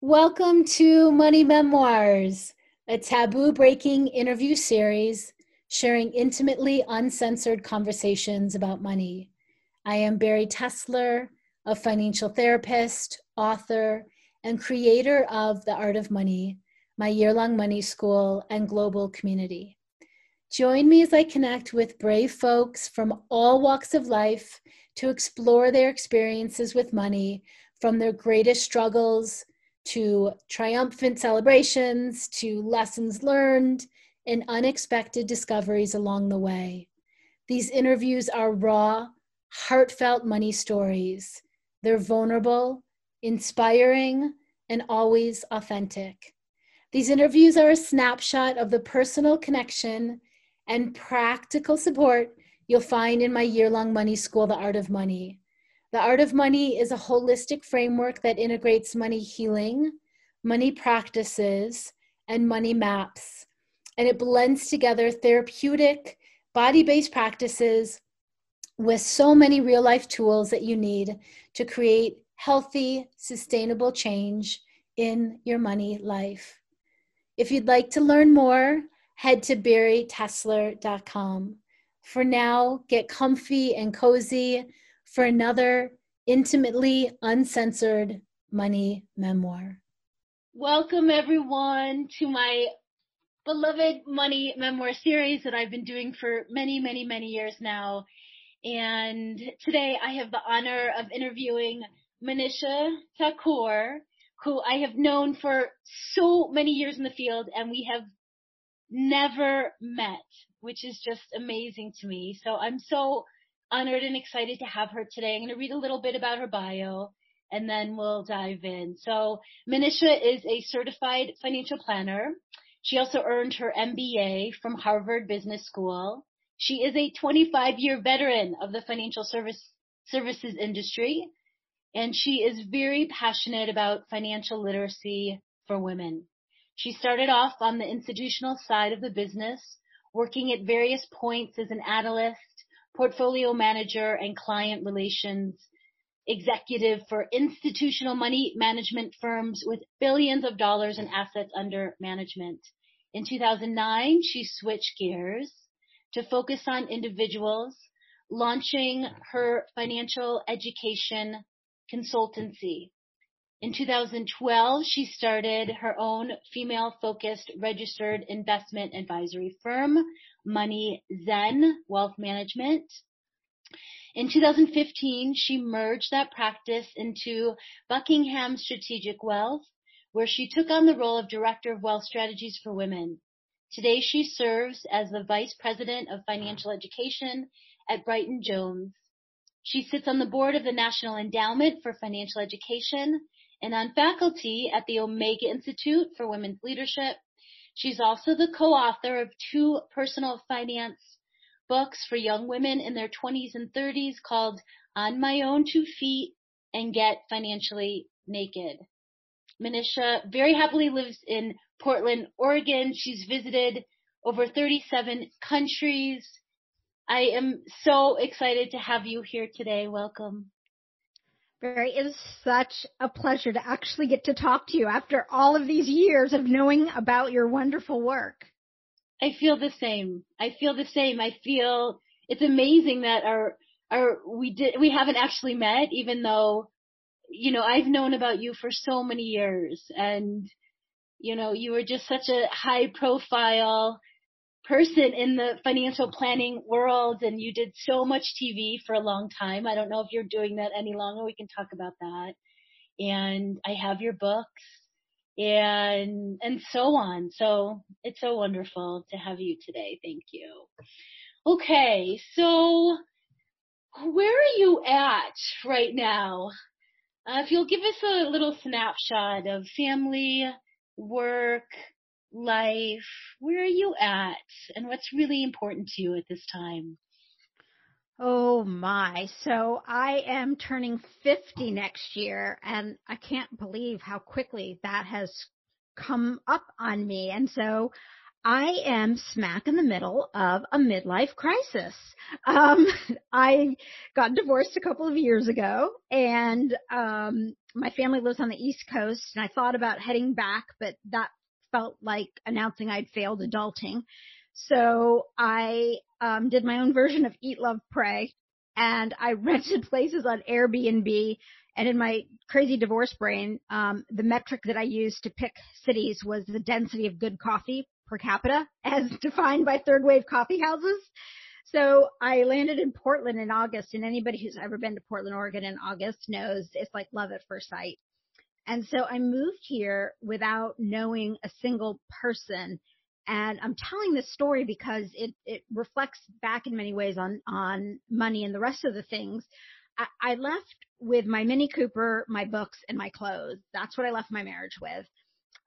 Welcome to Money Memoirs, a taboo breaking interview series sharing intimately uncensored conversations about money. I am Bari Tessler, a financial therapist, author, and creator of The Art of Money, my year long money school and global community. Join me as I connect with brave folks from all walks of life to explore their experiences with money from their greatest struggles to triumphant celebrations, to lessons learned, and unexpected discoveries along the way. These interviews are raw, heartfelt money stories. They're vulnerable, inspiring, and always authentic. These interviews are a snapshot of the personal connection and practical support you'll find in my year long money school, The Art of Money. The Art of Money is a holistic framework that integrates money healing, money practices, and money maps. And it blends together therapeutic, body based practices with so many real life tools that you need to create healthy, sustainable change in your money life. If you'd like to learn more, head to baritessler.com. For now, get comfy and cozy for another intimately uncensored money memoir. Welcome, everyone, to my beloved money memoir series that I've been doing for many, many, many years now. And today I have the honor of interviewing Manisha Thakor, who I have known for so many years in the field, and we have never met, which is just amazing to me. So I'm so honored and excited to have her today. I'm going to read a little bit about her bio and then we'll dive in. So Manisha is a certified financial planner. She also earned her MBA from Harvard Business School. She is a 25 year veteran of the financial service services industry and she is very passionate about financial literacy for women. She started off on the institutional side of the business, working at various points as an analyst portfolio manager and client relations executive for institutional money management firms with billions of dollars in assets under management. In 2009, she switched gears to focus on individuals, launching her financial education consultancy. In 2012, she started her own female focused registered investment advisory firm, Money Zen Wealth Management. In 2015, she merged that practice into Buckingham Strategic Wealth, where she took on the role of Director of Wealth Strategies for Women. Today, she serves as the Vice President of Financial Education at Brighton Jones. She sits on the board of the National Endowment for Financial Education and on faculty at the Omega Institute for Women's Leadership She's also the co-author of two personal finance books for young women in their 20s and 30s called On My Own Two Feet and Get Financially Naked. Manisha very happily lives in Portland, Oregon. She's visited over 37 countries. I am so excited to have you here today. Welcome. Bari, it is such a pleasure to actually get to talk to you after all of these years of knowing about your wonderful work. I feel the same. I feel the same. I feel it's amazing that our our we did we haven't actually met even though you know I've known about you for so many years and you know you were just such a high profile person in the financial planning world and you did so much TV for a long time. I don't know if you're doing that any longer. We can talk about that. And I have your books and and so on. So it's so wonderful to have you today. Thank you. Okay, so where are you at right now? Uh, if you'll give us a little snapshot of family, work, life? Where are you at? And what's really important to you at this time? Oh my. So I am turning 50 next year and I can't believe how quickly that has come up on me. And so I am smack in the middle of a midlife crisis. Um, I got divorced a couple of years ago and, um, my family lives on the East Coast and I thought about heading back, but that felt like announcing I'd failed adulting. So I, um, did my own version of Eat, Love, Pray and I rented places on Airbnb and in my crazy divorce brain, um, the metric that I used to pick cities was the density of good coffee per capita as defined by third wave coffee houses. So I landed in Portland in August and anybody who's ever been to Portland, Oregon in August knows it's like love at first sight. And so I moved here without knowing a single person. And I'm telling this story because it, it reflects back in many ways on, on money and the rest of the things. I, I left with my Mini Cooper, my books, and my clothes. That's what I left my marriage with.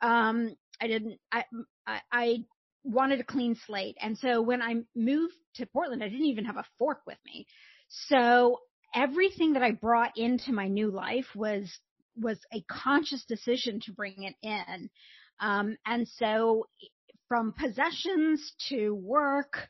Um, I didn't, I, I, I wanted a clean slate. And so when I moved to Portland, I didn't even have a fork with me. So everything that I brought into my new life was, was a conscious decision to bring it in. Um, and so from possessions to work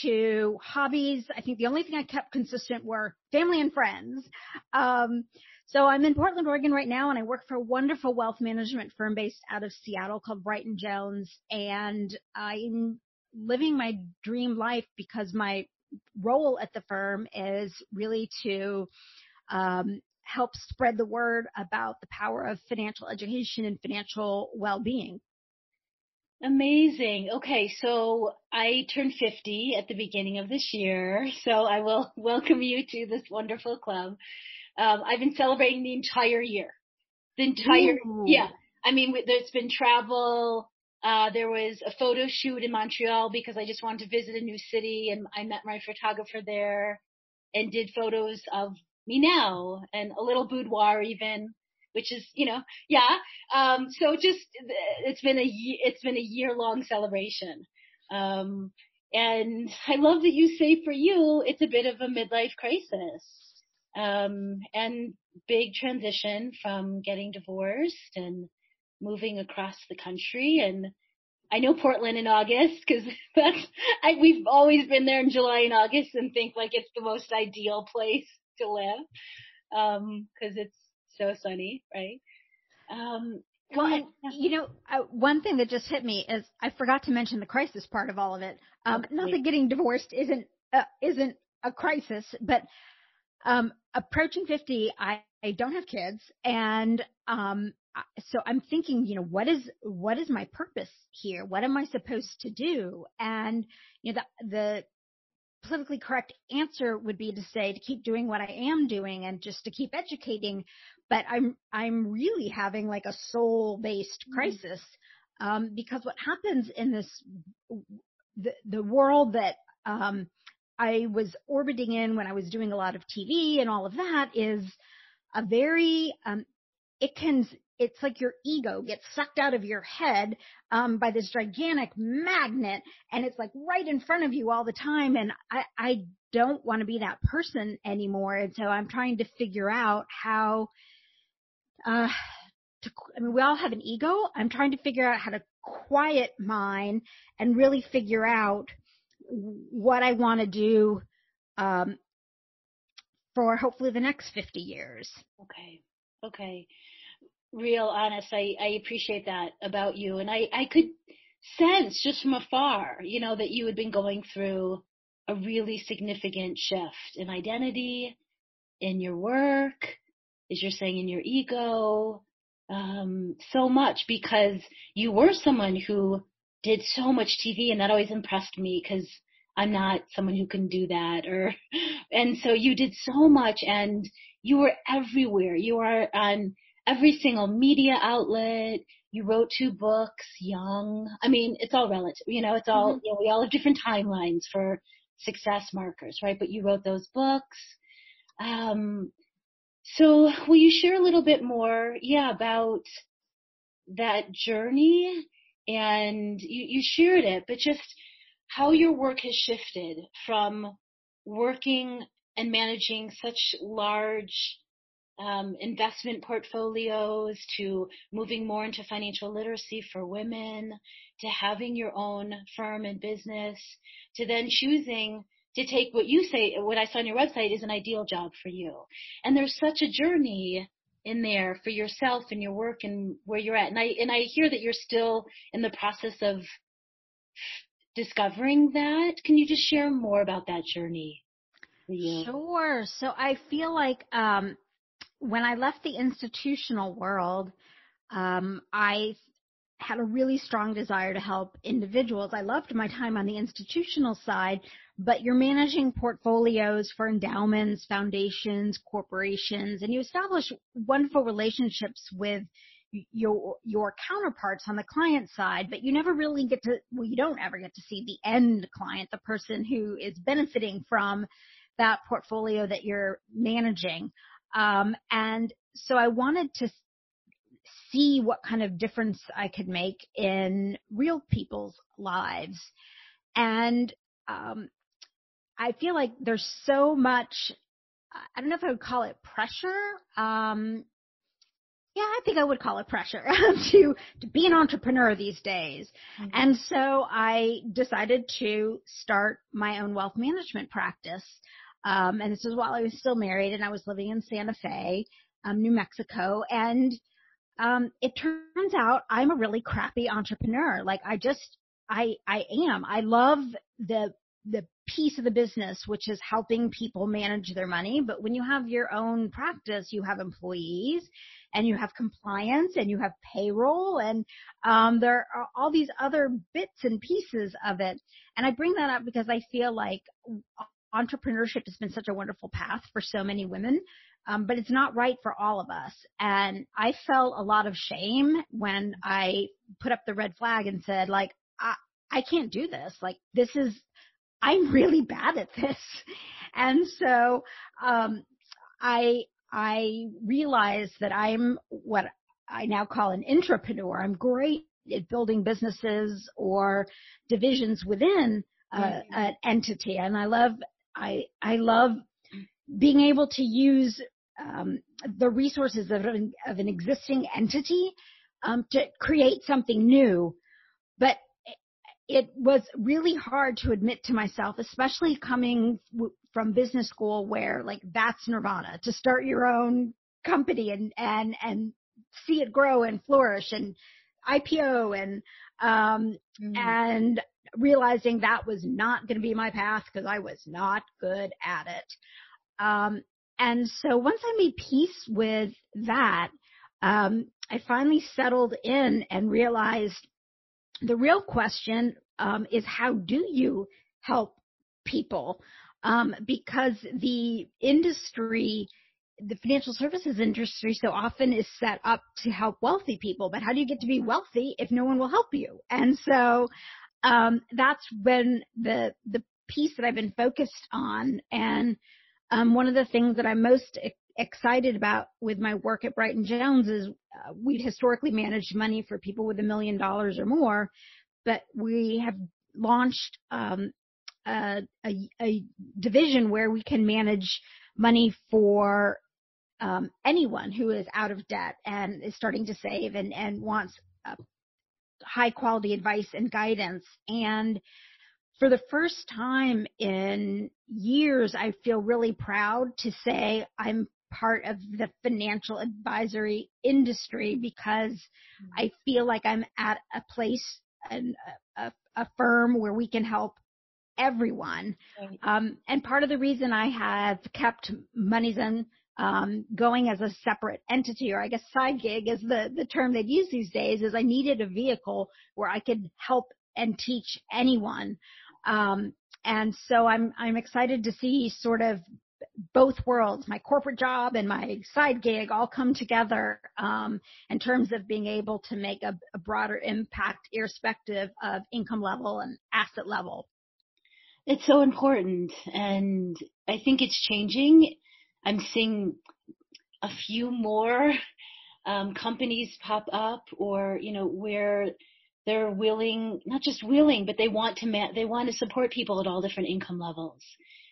to hobbies. I think the only thing I kept consistent were family and friends. Um, so I'm in Portland, Oregon right now and I work for a wonderful wealth management firm based out of Seattle called Brighton Jones and I'm living my dream life because my role at the firm is really to um, help spread the word about the power of financial education and financial well-being Amazing. Okay, so I turned 50 at the beginning of this year, so I will welcome you to this wonderful club. Um, I've been celebrating the entire year. The entire, Ooh. yeah. I mean, there's been travel. Uh, there was a photo shoot in Montreal because I just wanted to visit a new city and I met my photographer there and did photos of me now and a little boudoir even which is, you know, yeah. Um, so just, it's been a, it's been a year long celebration. Um, and I love that you say for you, it's a bit of a midlife crisis. Um, and big transition from getting divorced and moving across the country and I know Portland in August because that's I, we've always been there in July and August and think like it's the most ideal place to live because um, it's so sunny, right? Um, well, and, you know, uh, one thing that just hit me is I forgot to mention the crisis part of all of it. Um, okay. Not that getting divorced isn't uh, isn't a crisis, but um, approaching fifty, I, I don't have kids, and um, so I'm thinking, you know, what is what is my purpose here? What am I supposed to do? And you know, the the politically correct answer would be to say to keep doing what I am doing and just to keep educating but I'm I'm really having like a soul based mm-hmm. crisis um, because what happens in this the the world that um, I was orbiting in when I was doing a lot of TV and all of that is a very um, it can it's like your ego gets sucked out of your head um, by this gigantic magnet and it's like right in front of you all the time and I, I don't want to be that person anymore and so I'm trying to figure out how uh, to, I mean, we all have an ego. I'm trying to figure out how to quiet mine and really figure out what I want to do, um, for hopefully the next 50 years. Okay. Okay. Real honest. I, I appreciate that about you. And I, I could sense just from afar, you know, that you had been going through a really significant shift in identity, in your work, as you're saying in your ego, um, so much because you were someone who did so much TV and that always impressed me because I'm not someone who can do that or, and so you did so much and you were everywhere. You are on every single media outlet. You wrote two books, young. I mean, it's all relative, you know, it's all, mm-hmm. you know, we all have different timelines for success markers, right? But you wrote those books. Um, so will you share a little bit more, yeah, about that journey? And you, you shared it, but just how your work has shifted from working and managing such large um, investment portfolios to moving more into financial literacy for women to having your own firm and business to then choosing to take what you say, what I saw on your website is an ideal job for you. And there's such a journey in there for yourself and your work and where you're at. And I, and I hear that you're still in the process of discovering that. Can you just share more about that journey? Sure. So I feel like um, when I left the institutional world, um, I had a really strong desire to help individuals. I loved my time on the institutional side, but you're managing portfolios for endowments, foundations, corporations, and you establish wonderful relationships with your your counterparts on the client side, but you never really get to well, you don't ever get to see the end client, the person who is benefiting from that portfolio that you're managing. Um, and so I wanted to see what kind of difference I could make in real people's lives. And um, I feel like there's so much, I don't know if I would call it pressure. Um, yeah, I think I would call it pressure to to be an entrepreneur these days. Mm-hmm. And so I decided to start my own wealth management practice. Um, and this was while I was still married and I was living in Santa Fe, um, New Mexico. And, um, it turns out I'm a really crappy entrepreneur. Like I just, I, I am. I love the, the piece of the business, which is helping people manage their money. But when you have your own practice, you have employees and you have compliance and you have payroll and um, there are all these other bits and pieces of it. And I bring that up because I feel like entrepreneurship has been such a wonderful path for so many women, um, but it's not right for all of us. And I felt a lot of shame when I put up the red flag and said, like, I, I can't do this. Like, this is, I'm really bad at this. And so, um, I, I realized that I'm what I now call an intrapreneur. I'm great at building businesses or divisions within uh, an entity. And I love I I love being able to use um, the resources of an, of an existing entity um, to create something new. But it was really hard to admit to myself, especially coming w- from business school where like that's nirvana to start your own company and and and see it grow and flourish and IPO and um mm. and realizing that was not going to be my path because I was not good at it. Um, and so once I made peace with that, um, I finally settled in and realized the real question um, is how do you help people? Um, because the industry, the financial services industry, so often is set up to help wealthy people. But how do you get to be wealthy if no one will help you? And so um, that's when the the piece that I've been focused on, and um, one of the things that I'm most excited about with my work at Brighton Jones is uh, we'd historically managed money for people with a million dollars or more, but we have launched um, a, a, a, division where we can manage money for um, anyone who is out of debt and is starting to save and, and wants high quality advice and guidance. And for the first time in years, I feel really proud to say I'm part of the financial advisory industry because mm-hmm. I feel like I'm at a place and a, a, firm where we can help everyone. Right. Um, and part of the reason I have kept Moneyzen um, going as a separate entity, or I guess side gig is the, the term they'd use these days, is I needed a vehicle where I could help and teach anyone. Um, and so I'm, I'm excited to see sort of both worlds, my corporate job and my side gig all come together, um, in terms of being able to make a, a broader impact irrespective of income level and asset level. It's so important and I think it's changing I'm seeing a few more um, companies pop up, or you know where they're willing, not just willing, but they want to ma- they want to support people at all different income levels.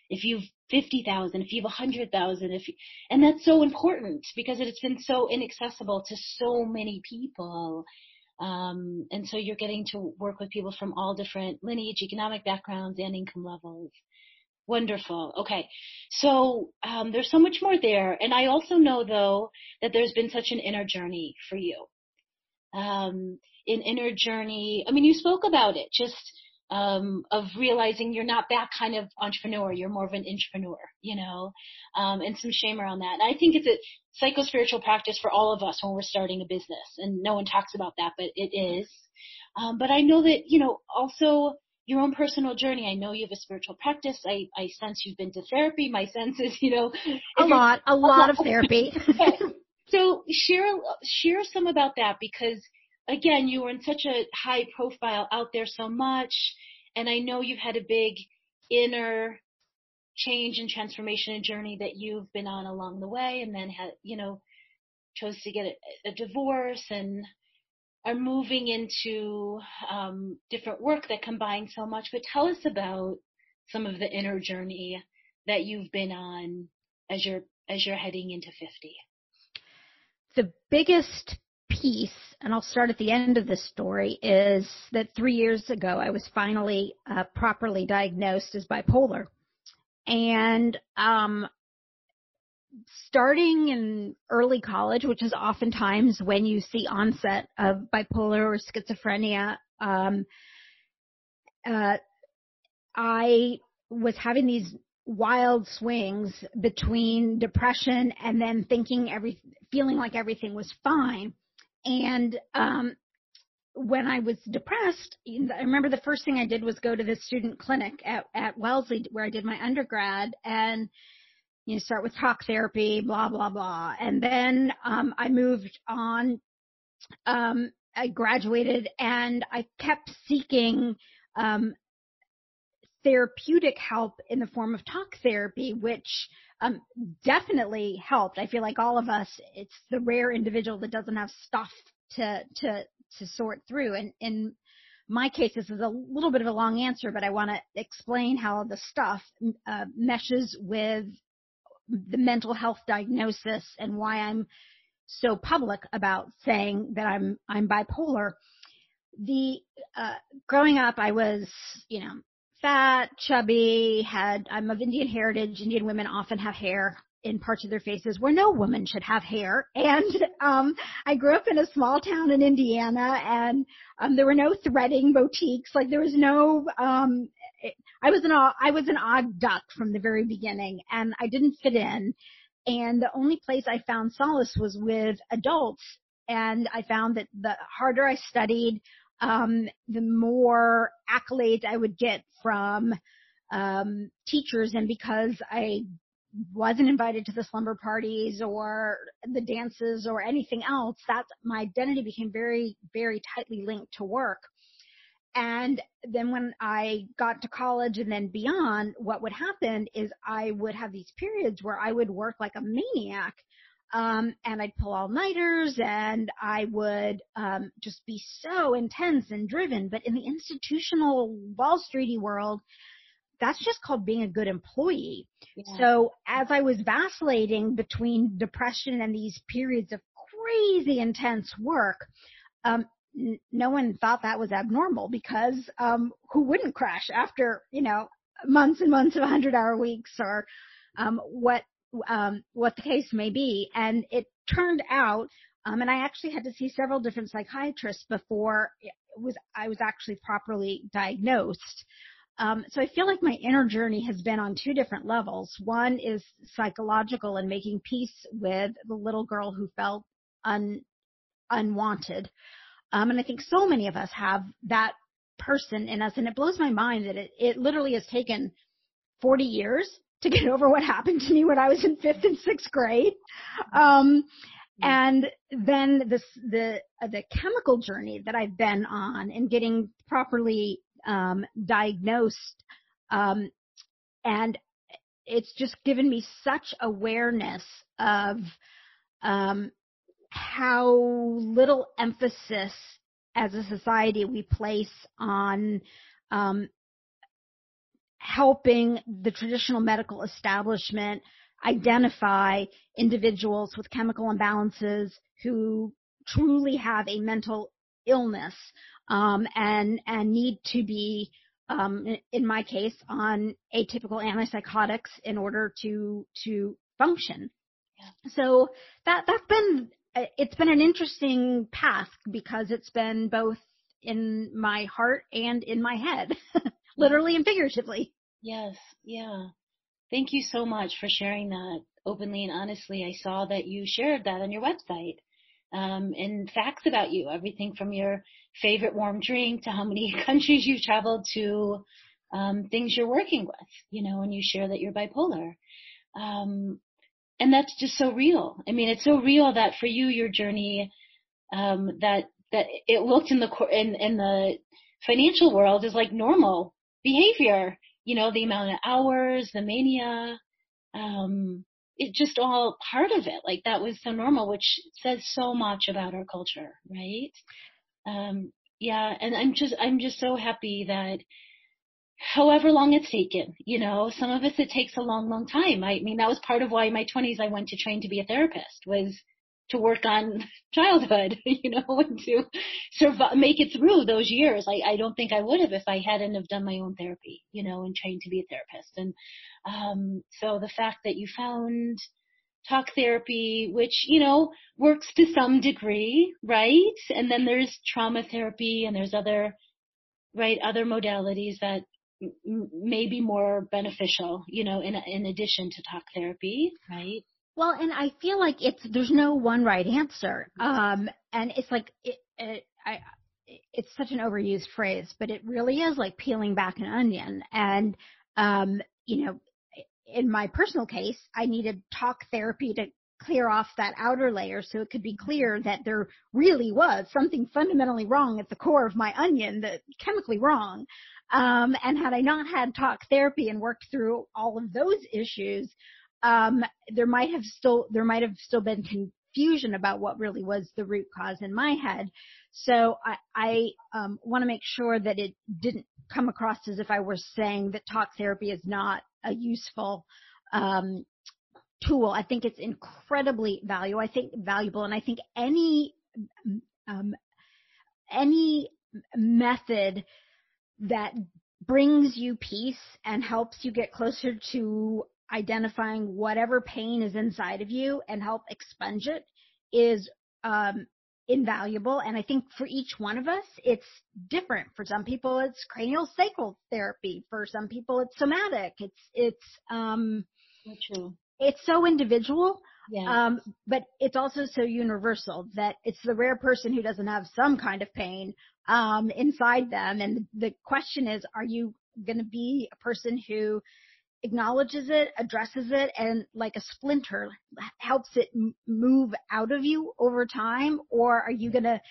if you've 50,000, if you have a 100,000, if you, and that's so important because it's been so inaccessible to so many people. Um, and so you're getting to work with people from all different lineage, economic backgrounds, and income levels. Wonderful. Okay. So um, there's so much more there. And I also know, though, that there's been such an inner journey for you. Um, an inner journey. I mean, you spoke about it, just um, of realizing you're not that kind of entrepreneur. You're more of an intrapreneur, you know, um, and some shame around that. And I think it's a psycho-spiritual practice for all of us when we're starting a business. And no one talks about that, but it is. Um, but I know that, you know, also your own personal journey. I know you have a spiritual practice. I, I sense you've been to therapy. My sense is, you know, a lot, a lot of therapy. so share, share some about that because again, you were in such a high profile out there so much. And I know you've had a big inner change and transformation and journey that you've been on along the way and then had, you know, chose to get a, a divorce and are moving into um, different work that combines so much. But tell us about some of the inner journey that you've been on as you're as you're heading into 50. The biggest piece, and I'll start at the end of this story, is that three years ago I was finally uh, properly diagnosed as bipolar. And um, starting in early college, which is oftentimes when you see onset of bipolar or schizophrenia, um, uh, I was having these wild swings between depression and then thinking every, feeling like everything was fine. And um, when I was depressed, I remember the first thing I did was go to the student clinic at, at Wellesley where I did my undergrad and you know, start with talk therapy, blah, blah, blah. And then um, I moved on. Um, I graduated and I kept seeking um, therapeutic help in the form of talk therapy, which um, definitely helped. I feel like all of us, it's the rare individual that doesn't have stuff to to to sort through. And in my case, this is a little bit of a long answer, but I want to explain how the stuff uh, meshes with the mental health diagnosis and why I'm so public about saying that I'm I'm bipolar. The uh, growing up, I was you know fat, chubby, had, I'm of Indian heritage. Indian women often have hair in parts of their faces where no woman should have hair. And, um, I grew up in a small town in Indiana and, um, there were no threading boutiques. Like there was no, um, I was an, I was an odd duck from the very beginning and I didn't fit in. And the only place I found solace was with adults. And I found that the harder I studied, um, the more accolades I would get from um, teachers, and because I wasn't invited to the slumber parties or the dances or anything else, that my identity became very, very tightly linked to work. And then when I got to college and then beyond, what would happen is I would have these periods where I would work like a maniac um, and I'd pull all nighters and I would um, just be so intense and driven. But in the institutional Wall Streety world, that's just called being a good employee. Yeah. So as I was vacillating between depression and these periods of crazy intense work, um, no one thought that was abnormal because um, who wouldn't crash after you know months and months of 100 hour weeks or um, what um, what the case may be. And it turned out, um, and I actually had to see several different psychiatrists before it was I was actually properly diagnosed. Um, so I feel like my inner journey has been on two different levels. One is psychological and making peace with the little girl who felt un, unwanted. Um, and I think so many of us have that person in us, and it blows my mind that it, it literally has taken 40 years to get over what happened to me when I was in fifth and sixth grade. Um, and then this, the, uh, the chemical journey that I've been on and getting properly, um, diagnosed, um, and it's just given me such awareness of, um, how little emphasis as a society we place on, um, helping the traditional medical establishment identify individuals with chemical imbalances who truly have a mental illness um, and and need to be um, in my case on atypical antipsychotics in order to to function. Yeah. So that that's been it's been an interesting path because it's been both in my heart and in my head, literally and figuratively. Yes, yeah. Thank you so much for sharing that openly and honestly. I saw that you shared that on your website. Um, and facts about you, everything from your favorite warm drink to how many countries you've traveled to um, things you're working with, you know, and you share that you're bipolar. Um, and that's just so real. I mean, it's so real that for you, your journey, um, that, that it looked in the, in, in the financial world is like normal behavior, you know, the amount of hours, the mania, um, it just all part of it. Like that was so normal, which says so much about our culture, right? Um, yeah, and I'm just, I'm just so happy that however long it's taken, you know, some of us it takes a long, long time. I mean, that was part of why in my twenties I went to train to be a therapist was to work on childhood, you know, and to survive, make it through those years. I, I don't think I would have if I hadn't have done my own therapy, you know, and trained to be a therapist. And, um, so the fact that you found talk therapy, which, you know, works to some degree, right? And then there's trauma therapy and there's other, right, other modalities that may be more beneficial, you know, in, in addition to talk therapy, right? Well, and I feel like it's, there's no one right answer. Um, and it's like, it, it, I, it's such an overused phrase, but it really is like peeling back an onion. And, um, you know, in my personal case, I needed talk therapy to clear off that outer layer so it could be clear that there really was something fundamentally wrong at the core of my onion that chemically wrong. Um, and had I not had talk therapy and worked through all of those issues, um, there might have still, there might have still been confusion about what really was the root cause in my head. So I, I um, want to make sure that it didn't come across as if I were saying that talk therapy is not a useful um, tool. I think it's incredibly valuable. I think valuable, and I think any um, any method that brings you peace and helps you get closer to identifying whatever pain is inside of you and help expunge it is um, invaluable. And I think for each one of us, it's different. For some people, it's cranial sacral therapy. For some people, it's somatic. It's, it's, um, true. It's so individual. Yeah. Um, but it's also so universal that it's the rare person who doesn't have some kind of pain, um, inside them. And the question is, are you going to be a person who acknowledges it, addresses it, and like a splinter helps it move out of you over time, or are you going to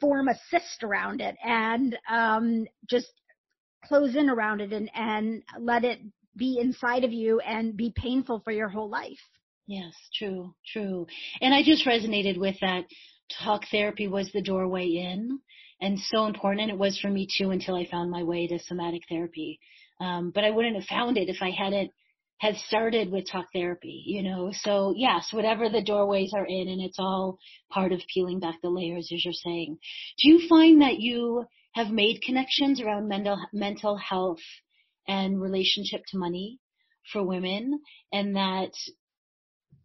form a cyst around it and um, just close in around it and, and let it be inside of you and be painful for your whole life? Yes, true, true. And I just resonated with that. Talk therapy was the doorway in and so important. And it was for me too until I found my way to somatic therapy. Um, but I wouldn't have found it if I hadn't had started with talk therapy, you know. So yes, whatever the doorways are in, and it's all part of peeling back the layers, as you're saying. Do you find that you have made connections around mental mental health and relationship to money for women, and that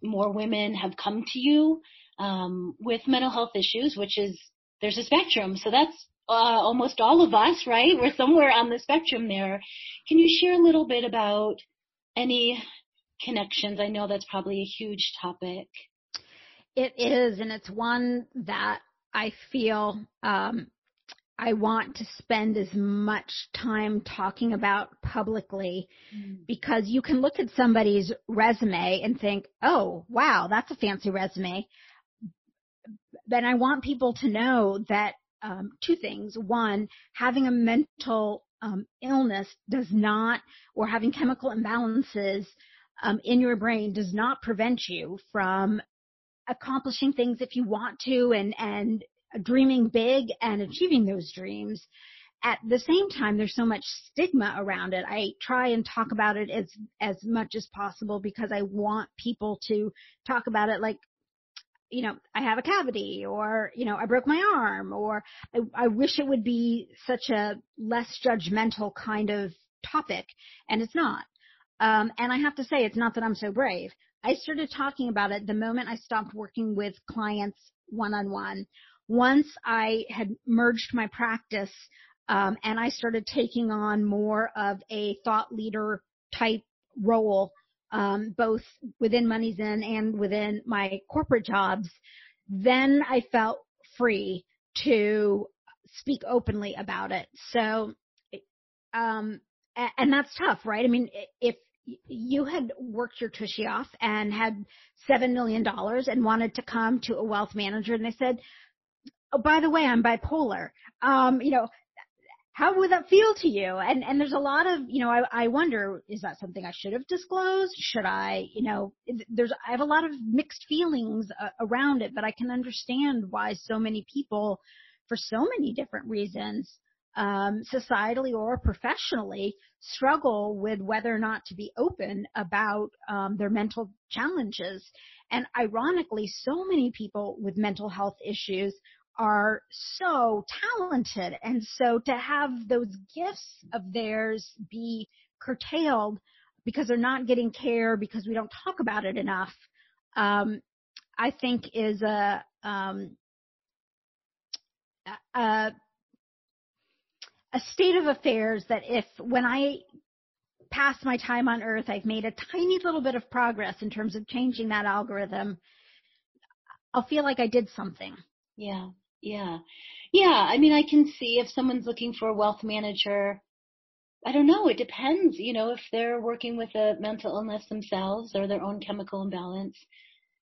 more women have come to you um, with mental health issues, which is there's a spectrum. So that's uh, almost all of us, right? We're somewhere on the spectrum there. Can you share a little bit about any connections? I know that's probably a huge topic. It is, and it's one that I feel um, I want to spend as much time talking about publicly mm. because you can look at somebody's resume and think, oh, wow, that's a fancy resume. But I want people to know that um, two things. One, having a mental um, illness does not, or having chemical imbalances um, in your brain does not prevent you from accomplishing things if you want to and and dreaming big and achieving those dreams at the same time, there's so much stigma around it. I try and talk about it as, as much as possible because I want people to talk about it like, you know, I have a cavity or, you know, I broke my arm or I, I wish it would be such a less judgmental kind of topic and it's not. Um, and I have to say, it's not that I'm so brave. I started talking about it the moment I stopped working with clients one on one. Once I had merged my practice um, and I started taking on more of a thought leader type role, um, both within MoneyZen and within my corporate jobs. Then I felt free to speak openly about it. So, um, and that's tough, right? I mean, if you had worked your tushy off and had seven million dollars and wanted to come to a wealth manager and they said, "Oh, by the way, I'm bipolar," um, you know, how would that feel to you? And and there's a lot of you know I I wonder is that something I should have disclosed? Should I you know there's I have a lot of mixed feelings uh, around it, but I can understand why so many people, for so many different reasons, um, societally or professionally, struggle with whether or not to be open about um, their mental challenges. And ironically, so many people with mental health issues are so talented. And so to have those gifts of theirs be curtailed because they're not getting care because we don't talk about it enough, um, I think is a, um, a, a state of affairs that if when I pass my time on earth, I've made a tiny little bit of progress in terms of changing that algorithm, I'll feel like I did something. Yeah. Yeah. Yeah. I mean, I can see if someone's looking for a wealth manager, I don't know. It depends, you know, if they're working with a mental illness themselves or their own chemical imbalance,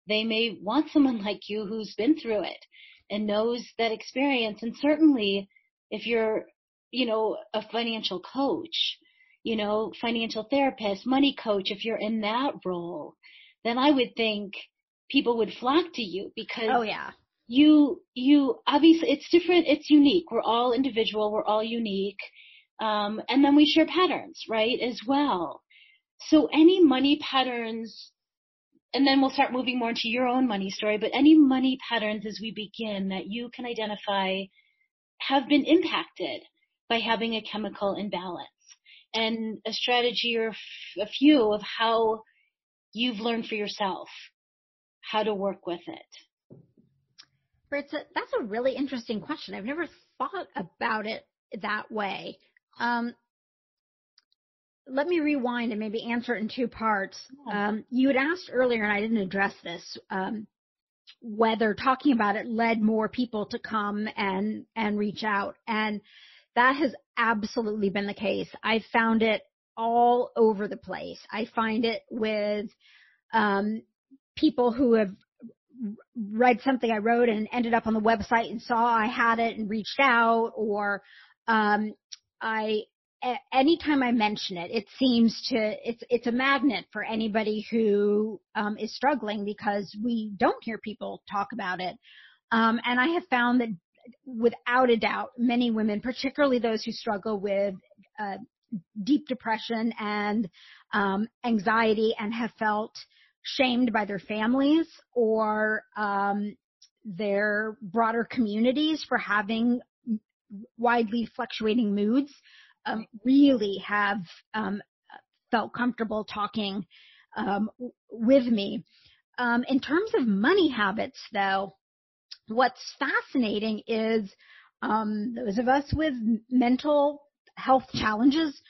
they may want someone like you who's been through it and knows that experience. And certainly if you're, you know, a financial coach, you know, financial therapist, money coach, if you're in that role, then I would think people would flock to you oh, because oh yeah you you obviously it's different it's unique. We're all individual we're all unique. Um, and then we share patterns right as well. So any money patterns and then we'll start moving more into your own money story but any money patterns as we begin that you can identify have been impacted by having a chemical imbalance? And a strategy or a few of how you've learned for yourself how to work with it that's a really interesting question. I've never thought about it that way. Um, let me rewind and maybe answer it in two parts. Um, you had asked earlier, and I didn't address this, um, whether talking about it led more people to come and and reach out, and that has absolutely been the case. I found it all over the place. I find it with um, people who have read something I wrote and ended up on the website and saw I had it and reached out or um I anytime I mention it, it seems to it's it's a magnet for anybody who um, is struggling because we don't hear people talk about it. Um, and I have found that without a doubt, many women, particularly those who struggle with uh, deep depression and um, anxiety, and have felt shamed by their families or um, their broader communities for having widely fluctuating moods um, really have um, felt comfortable talking um, with me. Um, in terms of money habits, though, what's fascinating is um, those of us with mental health challenges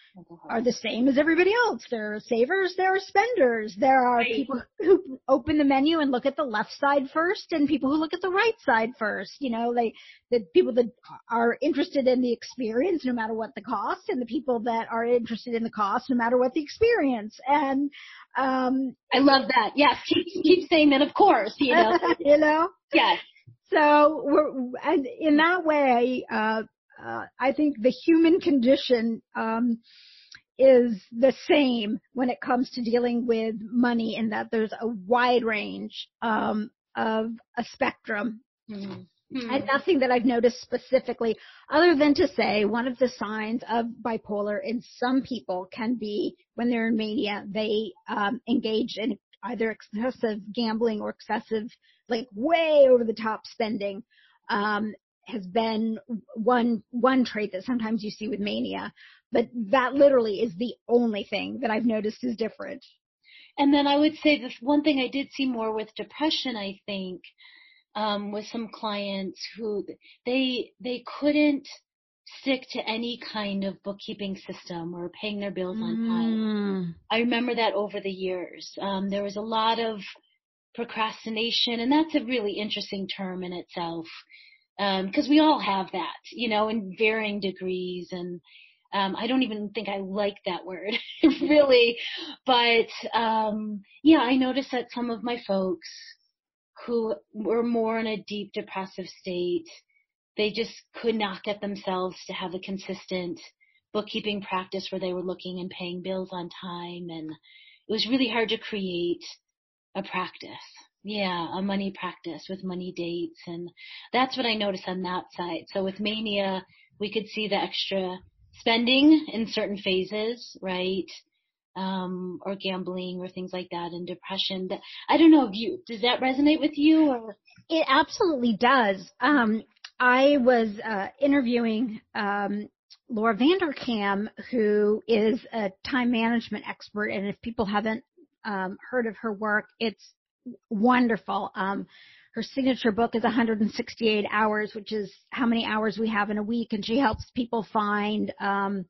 are the same as everybody else. There are savers, there are spenders, there are people who open the menu and look at the left side first and people who look at the right side first. You know, they, the people that are interested in the experience no matter what the cost and the people that are interested in the cost no matter what the experience. And, um, I love that. Yes. Keep, keep saying that, of course, you know. you know? Yes. So we're, and in that way, uh, uh, I think the human condition um, is the same when it comes to dealing with money, in that there's a wide range um, of a spectrum. Mm-hmm. Hmm. And nothing that I've noticed specifically, other than to say one of the signs of bipolar in some people can be when they're in mania, they um, engage in either excessive gambling or excessive, like way over the top spending. Um, has been one one trait that sometimes you see with mania, but that literally is the only thing that I've noticed is different. And then I would say the one thing I did see more with depression, I think, um, with some clients who they they couldn't stick to any kind of bookkeeping system or paying their bills on time. Mm. I remember that over the years. Um, there was a lot of procrastination, and that's a really interesting term in itself because um, we all have that, you know, in varying degrees. And um, I don't even think I like that word, really. But um, yeah, I noticed that some of my folks who were more in a deep depressive state, they just could not get themselves to have a consistent bookkeeping practice where they were looking and paying bills on time. And it was really hard to create a practice. Yeah, a money practice with money dates. And that's what I noticed on that side. So with mania, we could see the extra spending in certain phases, right? um, or gambling or things like that and depression. That I don't know if you does that resonate with you or it absolutely does. Um, I was uh, interviewing um, Laura Vanderkam, who is a time management expert, and if people haven't um, heard of her work, it's wonderful. Um, her signature book is 168 hours, which is how many hours we have in a week, and she helps people find um,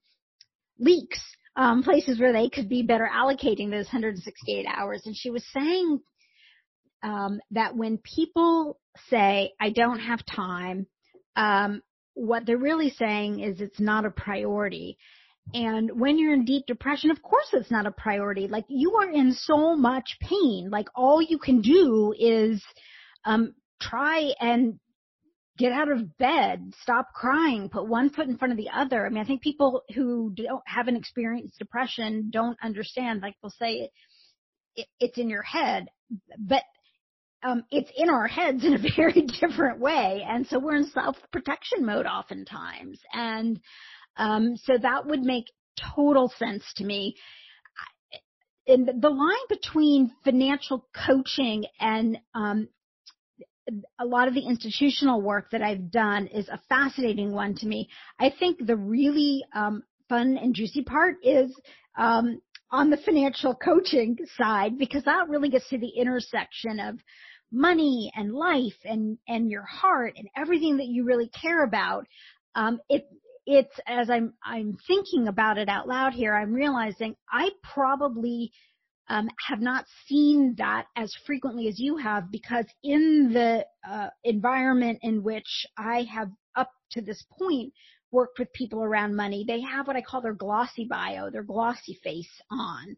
leaks um, places where they could be better allocating those 168 hours. And she was saying um, that when people say, I don't have time, um, what they're really saying is it's not a priority. And when you're in deep depression, of course it's not a priority. Like you are in so much pain. Like all you can do is um, try and get out of bed, stop crying, put one foot in front of the other. I mean, I think people who don't haven't experienced depression don't understand. Like they'll say it, it, it's in your head, but um, it's in our heads in a very different way, and so we're in self protection mode oftentimes, and um, so that would make total sense to me. And the line between financial coaching and um, a lot of the institutional work that I've done is a fascinating one to me. I think the really um, fun and juicy part is um, on the financial coaching side because that really gets to the intersection of money and life and and your heart and everything that you really care about. Um, it it's as I'm I'm thinking about it out loud here, I'm realizing I probably um, have not seen that as frequently as you have because in the uh, environment in which I have up to this point worked with people around money, they have what I call their glossy bio, their glossy face on.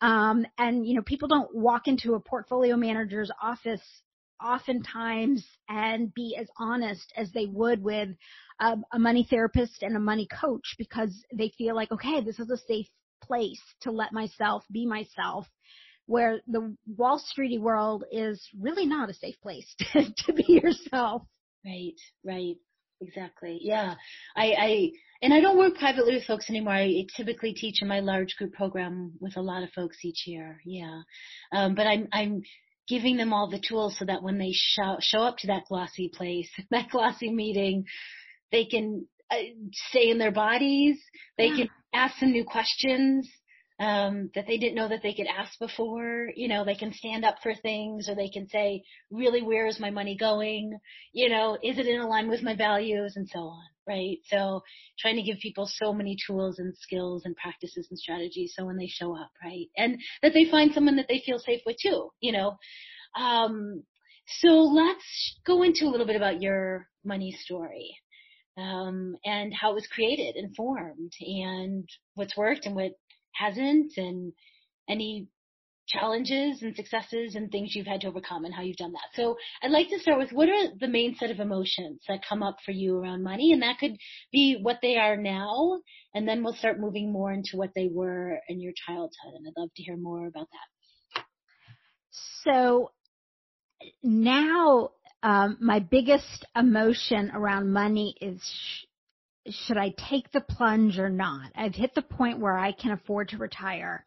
Um, and you know, people don't walk into a portfolio manager's office oftentimes and be as honest as they would with a, a money therapist and a money coach because they feel like, okay, this is a safe place to let myself be myself where the Wall Streety world is really not a safe place to, to be yourself. Right, right. Exactly. Yeah. I, I, and I don't work privately with folks anymore. I typically teach in my large group program with a lot of folks each year. Yeah. Um, but I'm, I'm giving them all the tools so that when they show, show up to that glossy place, that glossy meeting, they can uh, stay in their bodies. They yeah. can ask some new questions um, that they didn't know that they could ask before. You know, they can stand up for things or they can say, really, where is my money going? You know, is it in line with my values and so on, right? So trying to give people so many tools and skills and practices and strategies so when they show up, right? And that they find someone that they feel safe with too, you know. Um, so let's go into a little bit about your money story. Um, and how it was created and formed and what's worked and what hasn't and any challenges and successes and things you've had to overcome and how you've done that. So I'd like to start with what are the main set of emotions that come up for you around money? And that could be what they are now. And then we'll start moving more into what they were in your childhood. And I'd love to hear more about that. So now um, my biggest emotion around money is should I take the plunge or not? I've hit the point where I can afford to retire.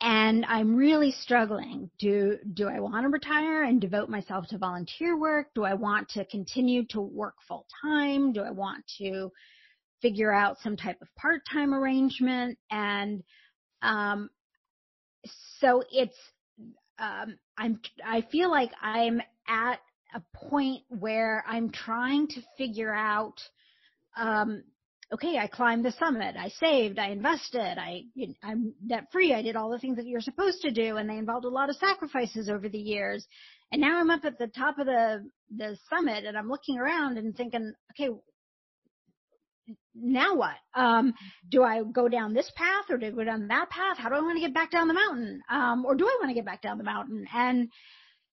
And I'm really struggling. Do, do I want to retire and devote myself to volunteer work? Do I want to continue to work full time? Do I want to figure out some type of part-time arrangement? And, um, so it's, um, I'm, I feel like I'm at a point where I'm trying to figure out, um, okay, I climbed the summit, I saved, I invested, I, I'm debt free, I did all the things that you're supposed to do, and they involved a lot of sacrifices over the years. And now I'm up at the top of the, the summit and I'm looking around and thinking, okay, now what? Um, do I go down this path or do I go down that path? How do I want to get back down the mountain? Um, or do I want to get back down the mountain? And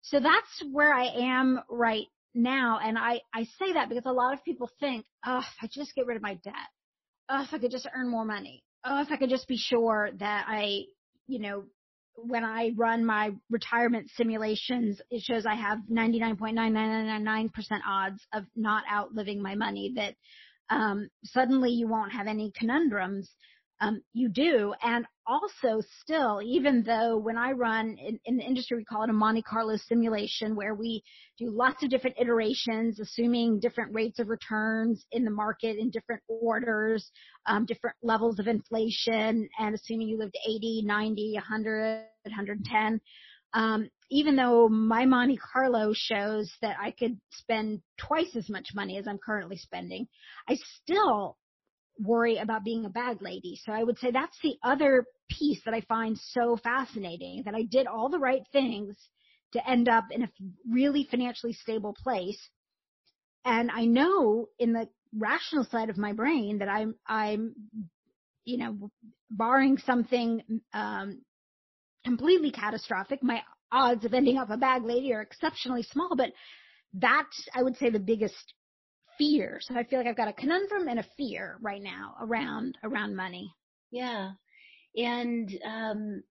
so that's where I am right now. And I, I say that because a lot of people think, oh, if I just get rid of my debt, oh, if I could just earn more money, oh, if I could just be sure that I, you know, when I run my retirement simulations, it shows I have 99.9999% odds of not outliving my money that um, suddenly you won't have any conundrums. Um, you do. And also still, even though when I run in, in, the industry, we call it a Monte Carlo simulation where we do lots of different iterations, assuming different rates of returns in the market in different orders, um, different levels of inflation, and assuming you lived 80, 90, 100, 110. Um, even though my Monte Carlo shows that I could spend twice as much money as I'm currently spending, I still worry about being a bag lady. So I would say that's the other piece that I find so fascinating that I did all the right things to end up in a really financially stable place. And I know in the rational side of my brain that I'm, I'm, you know, barring something, um, completely catastrophic, my odds of ending up a bag lady are exceptionally small, but that's, I would say, the biggest fear. So I feel like I've got a conundrum and a fear right now around around money. Yeah. And um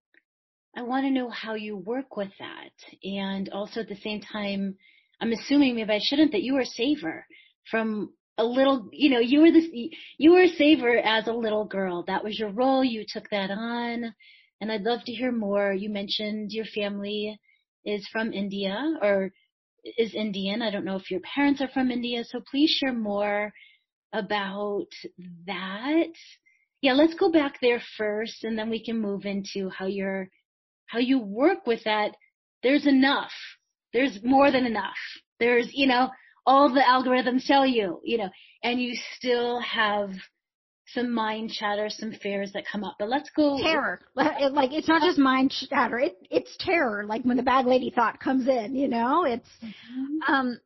I want to know how you work with that. And also at the same time, I'm assuming maybe I shouldn't that you were a saver from a little, you know, you were this, you were a saver as a little girl. That was your role. You took that on. And I'd love to hear more. You mentioned your family is from India or is Indian. I don't know if your parents are from India, so please share more about that. Yeah, let's go back there first and then we can move into how you're how you work with that. There's enough. There's more than enough. There's, you know, all the algorithms tell you, you know, and you still have some mind chatter, some fears that come up. But let's go. Terror. Like it's not just mind chatter. It, it's terror. Like when the bag lady thought comes in, you know, it's, mm-hmm. um,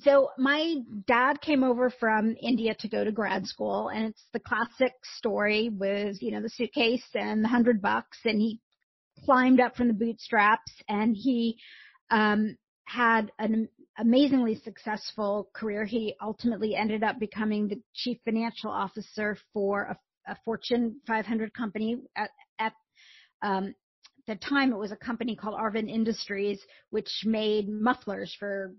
so my dad came over from India to go to grad school and it's the classic story with, you know, the suitcase and the hundred bucks and he climbed up from the bootstraps and he, um, had an amazingly successful career. He ultimately ended up becoming the chief financial officer for a, a Fortune 500 company at, at um, the time it was a company called Arvin Industries, which made mufflers for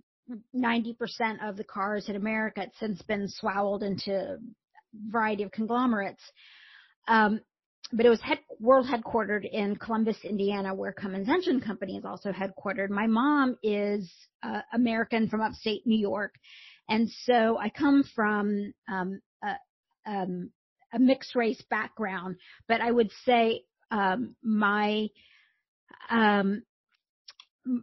90% of the cars in America. It's since been swallowed into a variety of conglomerates. Um, but it was head, world headquartered in Columbus, Indiana, where Cummins Engine Company is also headquartered. My mom is uh, American from upstate New York, and so I come from um, a, um, a mixed race background. But I would say um, my um,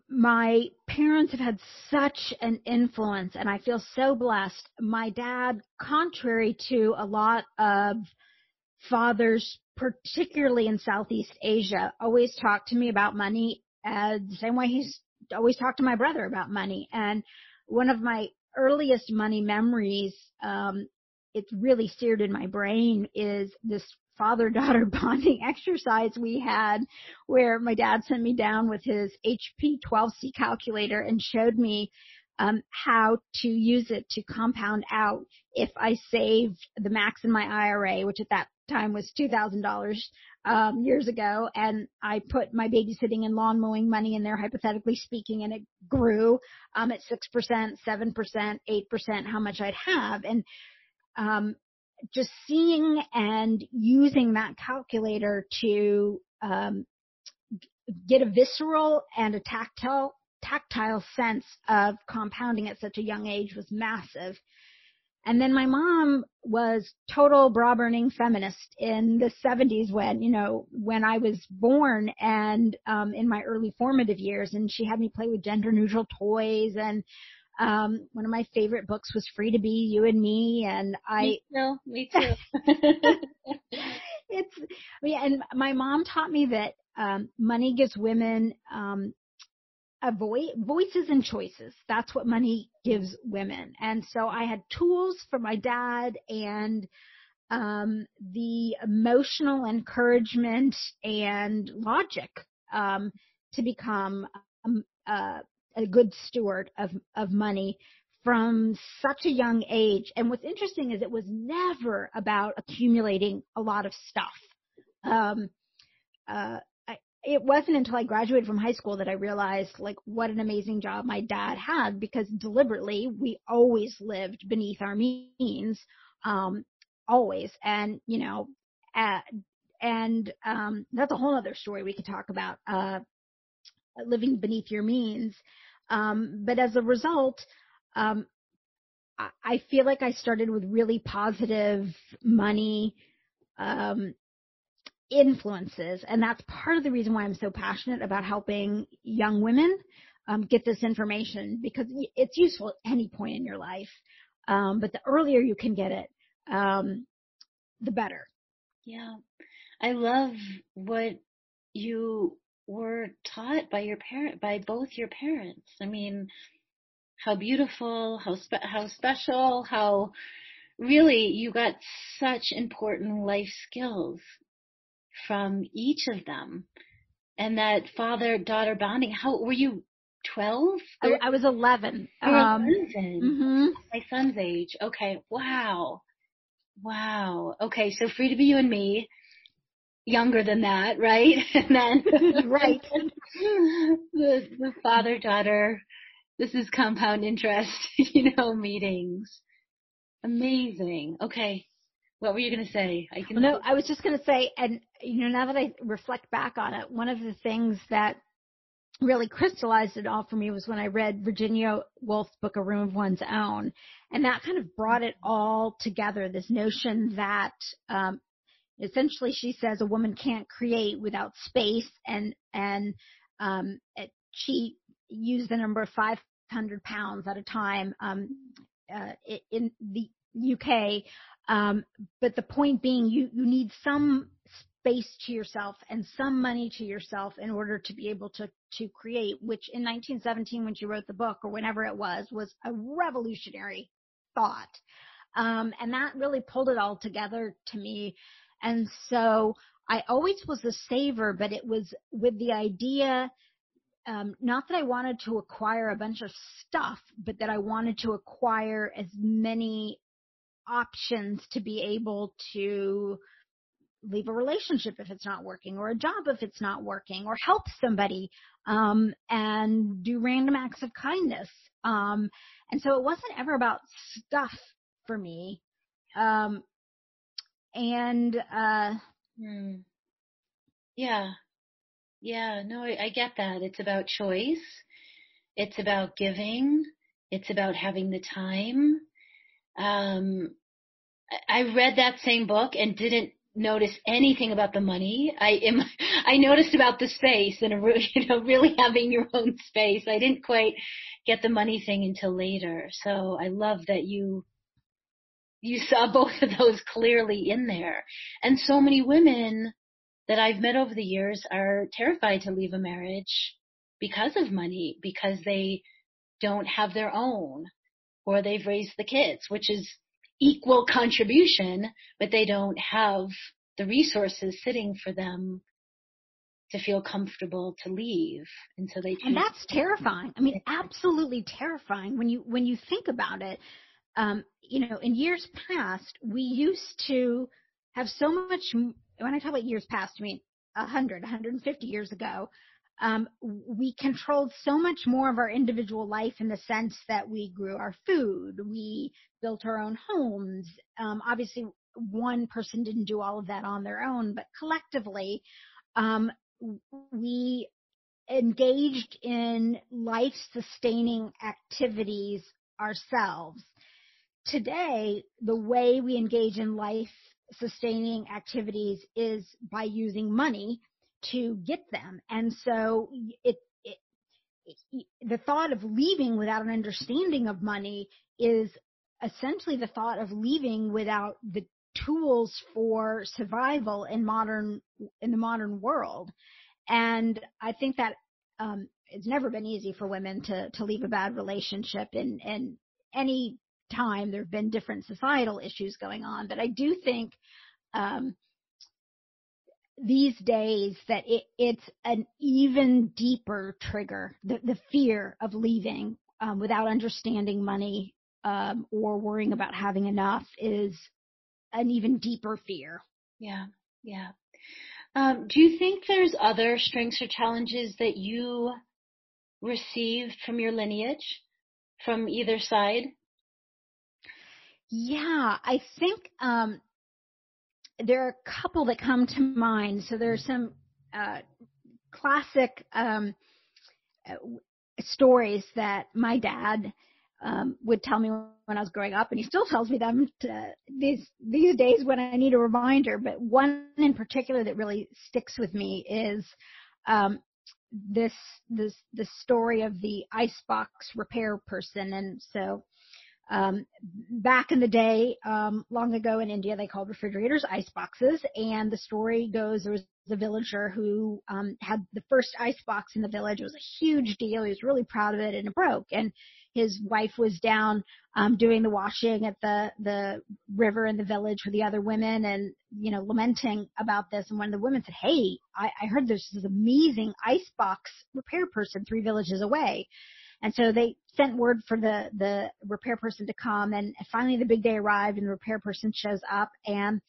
my parents have had such an influence, and I feel so blessed. My dad, contrary to a lot of fathers particularly in Southeast Asia, always talked to me about money uh, the same way he's always talked to my brother about money. And one of my earliest money memories, um, it's really seared in my brain is this father-daughter bonding exercise we had where my dad sent me down with his HP 12C calculator and showed me um, how to use it to compound out if I saved the max in my IRA, which at that time was $2,000 um, years ago, and I put my babysitting and lawn mowing money in there, hypothetically speaking, and it grew um, at six percent, seven percent, eight percent, how much I'd have, and um, just seeing and using that calculator to um, get a visceral and a tactile tactile sense of compounding at such a young age was massive. And then my mom was total bra burning feminist in the 70s when, you know, when I was born and um in my early formative years and she had me play with gender neutral toys and um one of my favorite books was Free to Be You and Me and I Me too. Me too. it's yeah, and my mom taught me that um money gives women um a voice, voices and choices. That's what money gives women. And so I had tools for my dad and um, the emotional encouragement and logic um, to become um, uh, a good steward of of money from such a young age. And what's interesting is it was never about accumulating a lot of stuff. Um, uh, it wasn't until I graduated from high school that I realized like what an amazing job my dad had because deliberately we always lived beneath our means, um, always. And, you know, uh, and, um, that's a whole other story we could talk about, uh, living beneath your means. Um, but as a result, um, I feel like I started with really positive money, um, influences. And that's part of the reason why I'm so passionate about helping young women um, get this information because it's useful at any point in your life. Um, but the earlier you can get it, um, the better. Yeah. I love what you were taught by your parent, by both your parents. I mean, how beautiful, how spe- how special, how really you got such important life skills from each of them. And that father daughter bonding, how were you 12? I, I was 11. Um, 11. Mm-hmm. My son's age. Okay. Wow. Wow. Okay. So free to be you and me. Younger than that, right? And then, right. the, the father daughter, this is compound interest, you know, meetings. Amazing. Okay. What were you going to say? I can. no, I was just going to say, and you know, now that I reflect back on it, one of the things that really crystallized it all for me was when I read Virginia Woolf's book, A Room of One's Own, and that kind of brought it all together. This notion that um, essentially she says a woman can't create without space, and and um, it, she used the number 500 pounds at a time um, uh, in the UK um, but the point being, you, you need some space to yourself and some money to yourself in order to be able to, to create, which in 1917 when she wrote the book or whenever it was, was a revolutionary thought. Um, and that really pulled it all together to me. And so I always was a saver, but it was with the idea, um, not that I wanted to acquire a bunch of stuff, but that I wanted to acquire as many options to be able to leave a relationship if it's not working or a job if it's not working or help somebody um, and do random acts of kindness. Um, and so it wasn't ever about stuff for me. Um, and uh, hmm. yeah. Yeah. No I, I get that. It's about choice. It's about giving. It's about having the time. Um, I read that same book and didn't notice anything about the money. I am, I noticed about the space and you know really having your own space. I didn't quite get the money thing until later. So I love that you you saw both of those clearly in there. And so many women that I've met over the years are terrified to leave a marriage because of money, because they don't have their own or they've raised the kids, which is equal contribution, but they don't have the resources sitting for them to feel comfortable to leave. And so they and that's terrifying. I mean absolutely terrifying when you when you think about it. Um you know in years past we used to have so much when I talk about years past, I mean 100, 150 years ago, um, we controlled so much more of our individual life in the sense that we grew our food, we built our own homes. Um, obviously, one person didn't do all of that on their own, but collectively, um, we engaged in life sustaining activities ourselves. Today, the way we engage in life sustaining activities is by using money to get them. And so it, it, it, the thought of leaving without an understanding of money is essentially the thought of leaving without the tools for survival in modern in the modern world and i think that um it's never been easy for women to to leave a bad relationship and and any time there have been different societal issues going on but i do think um these days that it, it's an even deeper trigger the, the fear of leaving um, without understanding money um, or worrying about having enough is an even deeper fear. Yeah, yeah. Um, do you think there's other strengths or challenges that you received from your lineage, from either side? Yeah, I think um, there are a couple that come to mind. So there's some uh, classic um, uh, stories that my dad um, would tell me when I was growing up, and he still tells me them to, these these days when I need a reminder. But one in particular that really sticks with me is um, this this the story of the icebox repair person, and so um, back in the day, um, long ago in India, they called refrigerators ice boxes. And the story goes there was a villager who um, had the first ice box in the village. It was a huge deal. He was really proud of it, and it broke. And his wife was down um, doing the washing at the the river in the village with the other women, and you know lamenting about this. And one of the women said, "Hey, I, I heard there's this amazing ice box repair person three villages away." And so they sent word for the, the repair person to come and finally the big day arrived and the repair person shows up and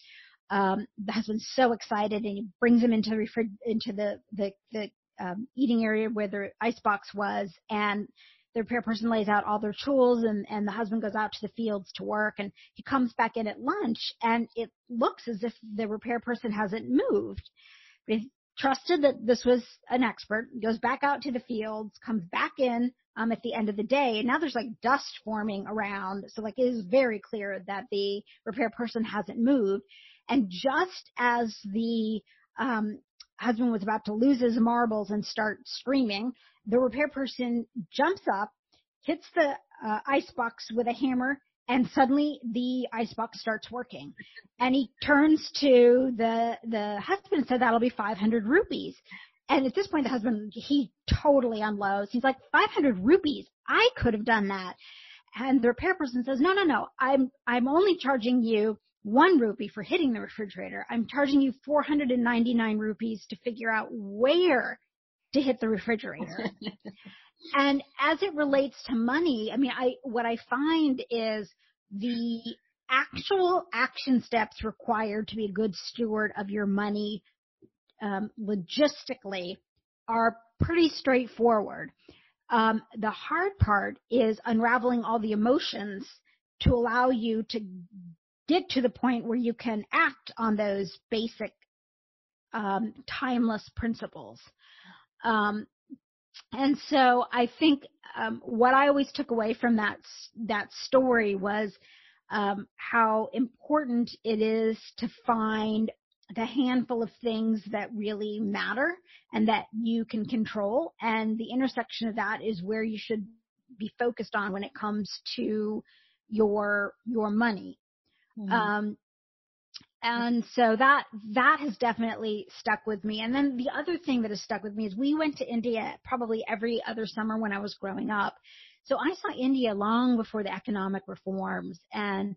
um, the husband's so excited and he brings him into the into the the, the um, eating area where the ice box was and the repair person lays out all their tools and, and the husband goes out to the fields to work and he comes back in at lunch and it looks as if the repair person hasn't moved. But he trusted that this was an expert, goes back out to the fields, comes back in, um, at the end of the day. And now there's like dust forming around. So like it is very clear that the repair person hasn't moved. And just as the, um, husband was about to lose his marbles and start screaming, the repair person jumps up, hits the uh, icebox with a hammer, and suddenly the icebox starts working. And he turns to the the husband and said, "That'll be 500 rupees." And at this point, the husband, he totally unloads. He's like, 500 rupees. I could have done that. And the repair person says, no, no, no. I'm, I'm only charging you one rupee for hitting the refrigerator. I'm charging you 499 rupees to figure out where to hit the refrigerator. and as it relates to money, I mean, I, what I find is the actual action steps required to be a good steward of your money um, logistically are pretty straightforward. Um, the hard part is unraveling all the emotions to allow you to get to the point where you can act on those basic um, timeless principles. Um, and so I think um, what I always took away from that that story was um, how important it is to find the handful of things that really matter and that you can control. And the intersection of that is where you should be focused on when it comes to your, your money. Mm-hmm. Um, and so that, that has definitely stuck with me. And then the other thing that has stuck with me is we went to India probably every other summer when I was growing up. So I saw India long before the economic reforms and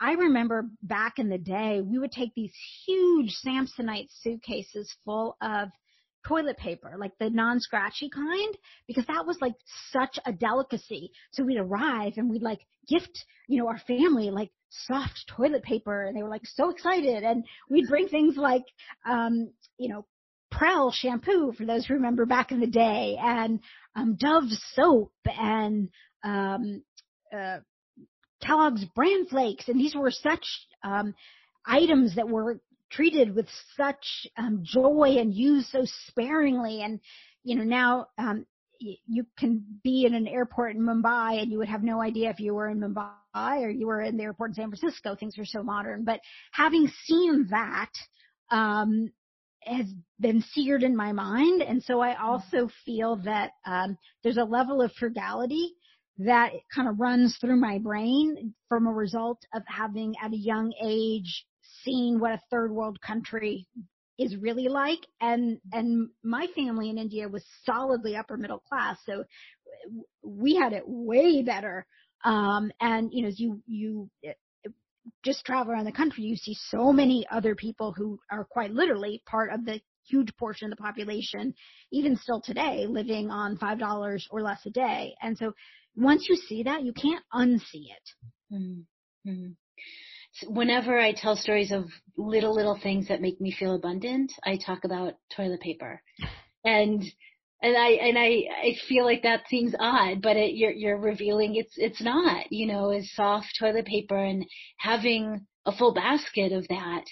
I remember back in the day, we would take these huge Samsonite suitcases full of toilet paper, like the non-scratchy kind, because that was like such a delicacy. So we'd arrive and we'd like gift, you know, our family like soft toilet paper and they were like so excited and we'd bring things like um you know Prell shampoo for those who remember back in the day and um Dove soap and um uh Kellogg's bran flakes and these were such um items that were treated with such um joy and used so sparingly and you know now um you can be in an airport in Mumbai and you would have no idea if you were in Mumbai or you were in the airport in San Francisco. Things are so modern. But having seen that, um, has been seared in my mind. And so I also feel that, um, there's a level of frugality that kind of runs through my brain from a result of having at a young age seen what a third world country is really like. And and my family in India was solidly upper middle class so we had it way better. Um and you know as you you just travel around the country you see so many other people who are quite literally part of the huge portion of the population even still today living on five dollars or less a day. And so once you see that you can't unsee it mm-hmm whenever I tell stories of little, little things that make me feel abundant, I talk about toilet paper. And, and I, and I, I feel like that seems odd, but it, you're, you're revealing it's, it's not, you know, is soft toilet paper and having a full basket of that,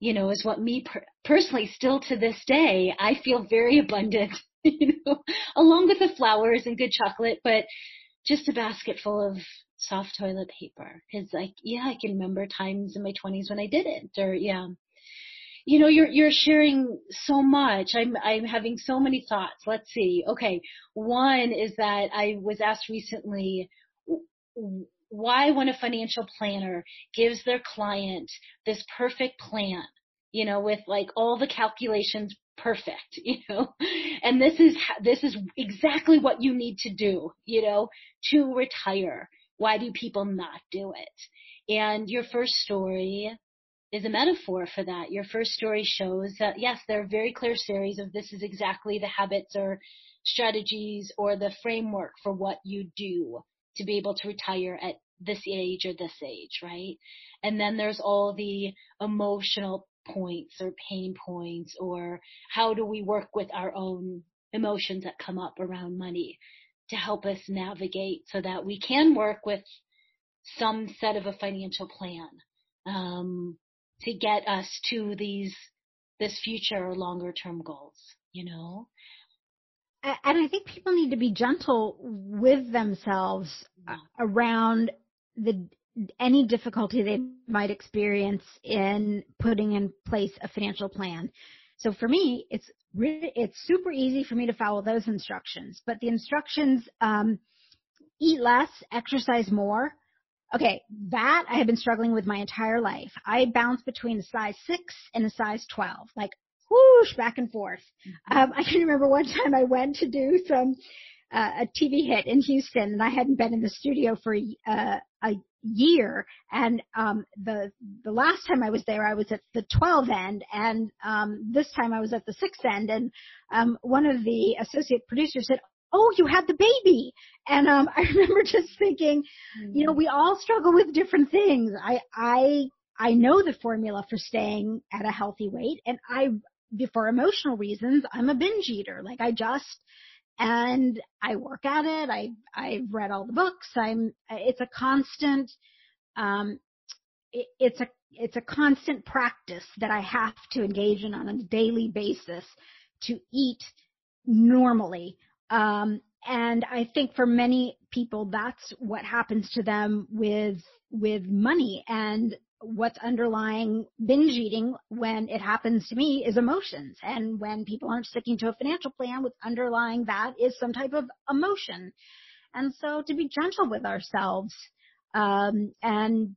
you know, is what me per- personally still to this day, I feel very abundant, you know, along with the flowers and good chocolate, but just a basket full of soft toilet paper. Cause like, yeah, I can remember times in my twenties when I didn't or yeah. You know, you're, you're sharing so much. I'm, I'm having so many thoughts. Let's see. Okay. One is that I was asked recently why when a financial planner gives their client this perfect plan, you know, with like all the calculations perfect, you know, and this is, this is exactly what you need to do, you know, to retire why do people not do it? And your first story is a metaphor for that. Your first story shows that yes, there are very clear series of this is exactly the habits or strategies or the framework for what you do to be able to retire at this age or this age, right? And then there's all the emotional points or pain points or how do we work with our own emotions that come up around money to help us navigate so that we can work with some set of a financial plan um, to get us to these this future or longer term goals you know? And i think people need to be gentle with themselves uh, around the any difficulty they might experience in putting in place a financial plan so for me, it's really, it's super easy for me to follow those instructions, but the instructions, um, eat less, exercise more. Okay, that I have been struggling with my entire life. I bounce between a size six and a size 12, like whoosh, back and forth. Um, I can remember one time I went to do some, uh, a TV hit in Houston and I hadn't been in the studio for uh, a year. And um the the last time I was there I was at the 12 end and um this time I was at the 6 end. And um one of the associate producers said oh you had the baby. And um I remember just thinking you know we all struggle with different things. I I I know the formula for staying at a healthy weight and I for emotional reasons I'm a binge eater. Like I just and I work at it. I I've read all the books. I'm it's a constant um it, it's a it's a constant practice that I have to engage in on a daily basis to eat normally. Um and I think for many people that's what happens to them with with money and what's underlying binge eating when it happens to me is emotions. And when people aren't sticking to a financial plan, what's underlying that is some type of emotion. And so to be gentle with ourselves, um, and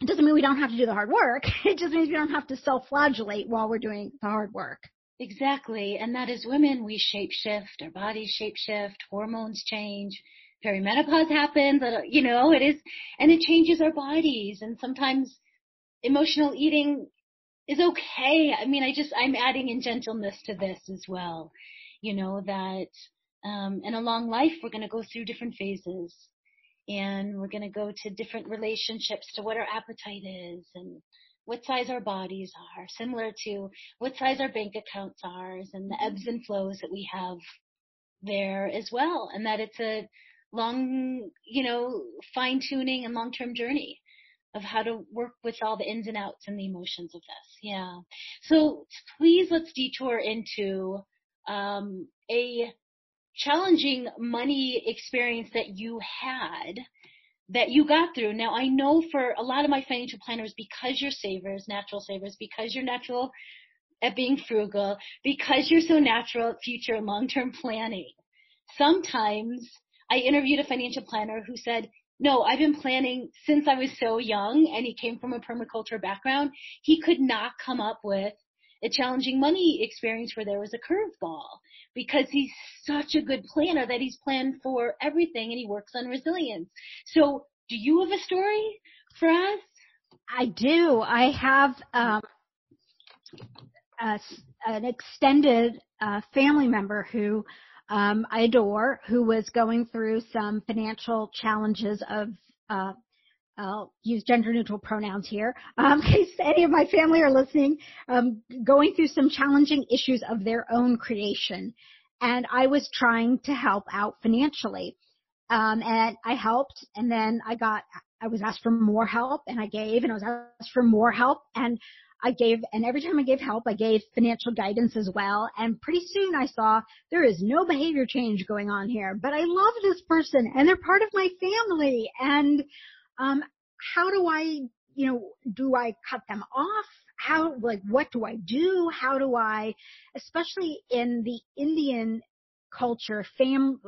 it doesn't mean we don't have to do the hard work. It just means we don't have to self-flagellate while we're doing the hard work. Exactly. And that is women, we shape shift, our bodies shape shift, hormones change, perimenopause happens, you know, it is, and it changes our bodies. And sometimes emotional eating is okay. I mean, I just, I'm adding in gentleness to this as well. You know, that, um, in a long life, we're going to go through different phases. and we're going to go to different relationships to what our appetite is and what size our bodies are, similar to what size our bank accounts are and the ebbs and flows that we have there as well. And that it's a long, you know, fine tuning and long term journey of how to work with all the ins and outs and the emotions of this. Yeah. So please let's detour into um, a challenging money experience that you had that you got through. Now I know for a lot of my financial planners, because you're savers, natural savers, because you're natural at being frugal, because you're so natural at future and long-term planning, sometimes I interviewed a financial planner who said, no, I've been planning since I was so young and he came from a permaculture background. He could not come up with a challenging money experience where there was a curveball because he's such a good planner that he's planned for everything and he works on resilience. So do you have a story for us? I do. I have um, a, an extended uh, family member who um, I adore, who was going through some financial challenges of uh, I'll use gender neutral pronouns here, um, in case any of my family are listening, um, going through some challenging issues of their own creation. And I was trying to help out financially. Um, and I helped and then I got, I was asked for more help and I gave and I was asked for more help and I gave, and every time I gave help, I gave financial guidance as well. And pretty soon I saw there is no behavior change going on here, but I love this person and they're part of my family. And um, how do I, you know, do I cut them off? How, like, what do I do? How do I, especially in the Indian culture, fam,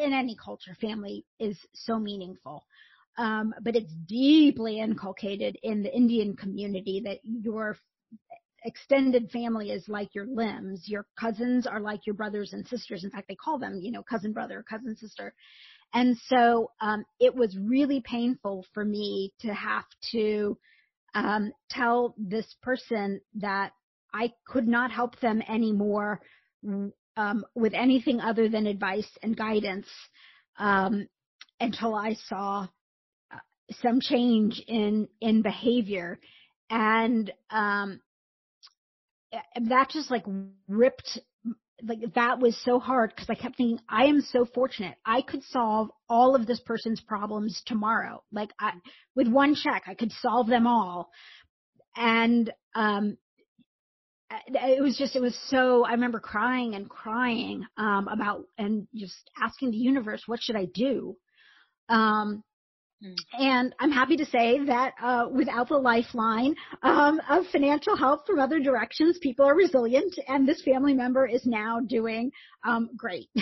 in any culture, family is so meaningful. Um, but it's deeply inculcated in the Indian community that your extended family is like your limbs. Your cousins are like your brothers and sisters. In fact, they call them, you know, cousin brother, cousin sister. And so um, it was really painful for me to have to um, tell this person that I could not help them anymore um, with anything other than advice and guidance um, until I saw some change in in behavior, and um, that just like ripped like that was so hard because I kept thinking, I am so fortunate. I could solve all of this person's problems tomorrow. Like I, with one check, I could solve them all. And, um, it was just, it was so, I remember crying and crying, um, about and just asking the universe, what should I do? Um. And I'm happy to say that uh, without the lifeline um, of financial help from other directions, people are resilient, and this family member is now doing um, great.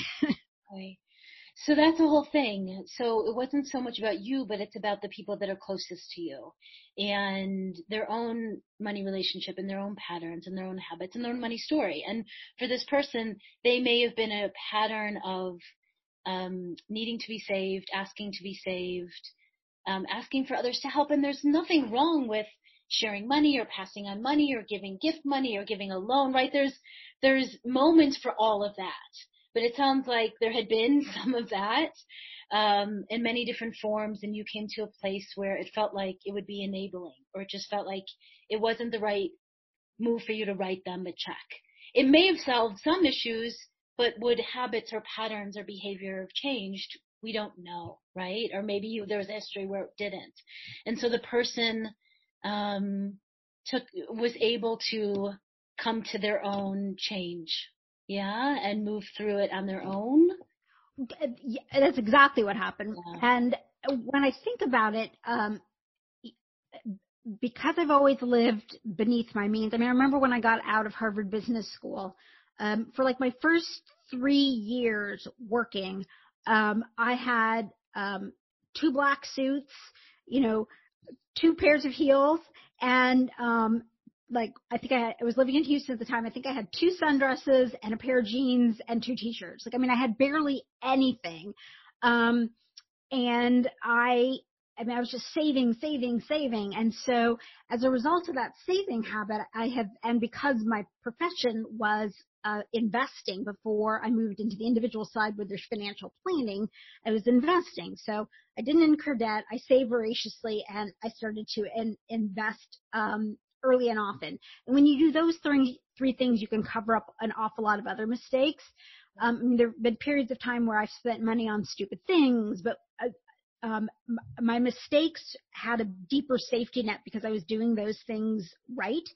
So that's the whole thing. So it wasn't so much about you, but it's about the people that are closest to you and their own money relationship and their own patterns and their own habits and their own money story. And for this person, they may have been a pattern of um, needing to be saved, asking to be saved, um, asking for others to help. And there's nothing wrong with sharing money or passing on money or giving gift money or giving a loan, right? There's, there's moments for all of that. But it sounds like there had been some of that, um, in many different forms and you came to a place where it felt like it would be enabling or it just felt like it wasn't the right move for you to write them a check. It may have solved some issues, but would habits or patterns or behavior have changed? We don't know, right? Or maybe you, there was a history where it didn't. And so the person, um, took, was able to come to their own change. Yeah. And move through it on their own. That's exactly what happened. Yeah. And when I think about it, um, because I've always lived beneath my means. I mean, I remember when I got out of Harvard Business School, um, for like my first three years working, um, I had um, two black suits, you know, two pairs of heels, and um, like I think I, had, I was living in Houston at the time. I think I had two sundresses and a pair of jeans and two t-shirts. Like I mean, I had barely anything, um, and I. I mean, I was just saving, saving, saving. And so as a result of that saving habit, I have, and because my profession was uh, investing before I moved into the individual side where there's financial planning. I was investing. So I didn't incur debt. I saved voraciously and I started to in, invest, um, early and often. And when you do those three, three things, you can cover up an awful lot of other mistakes. Um, there have been periods of time where I've spent money on stupid things, but um, my mistakes had a deeper safety net because I was doing those things right.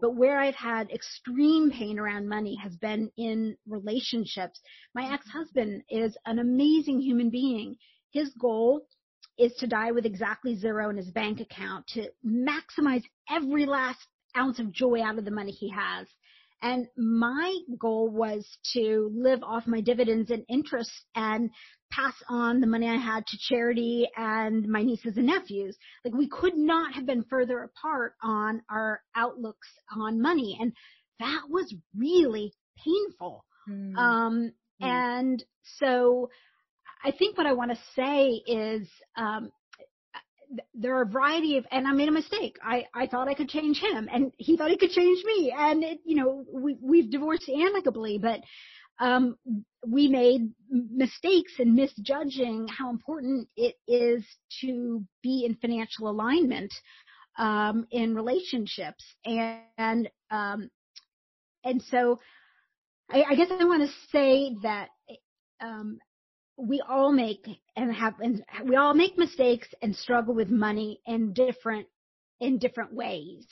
But where I've had extreme pain around money has been in relationships. My mm-hmm. ex-husband is an amazing human being. His goal is to die with exactly zero in his bank account to maximize every last ounce of joy out of the money he has. And my goal was to live off my dividends and interest and pass on the money I had to charity and my nieces and nephews. Like we could not have been further apart on our outlooks on money. And that was really painful. Mm. Um, mm. and so I think what I want to say is, um, there are a variety of, and I made a mistake. I, I thought I could change him and he thought he could change me. And it, you know, we, we've divorced amicably, but, um, we made mistakes in misjudging how important it is to be in financial alignment, um, in relationships. And, and, um, and so I, I guess I want to say that, um, we all make and have and we all make mistakes and struggle with money in different in different ways.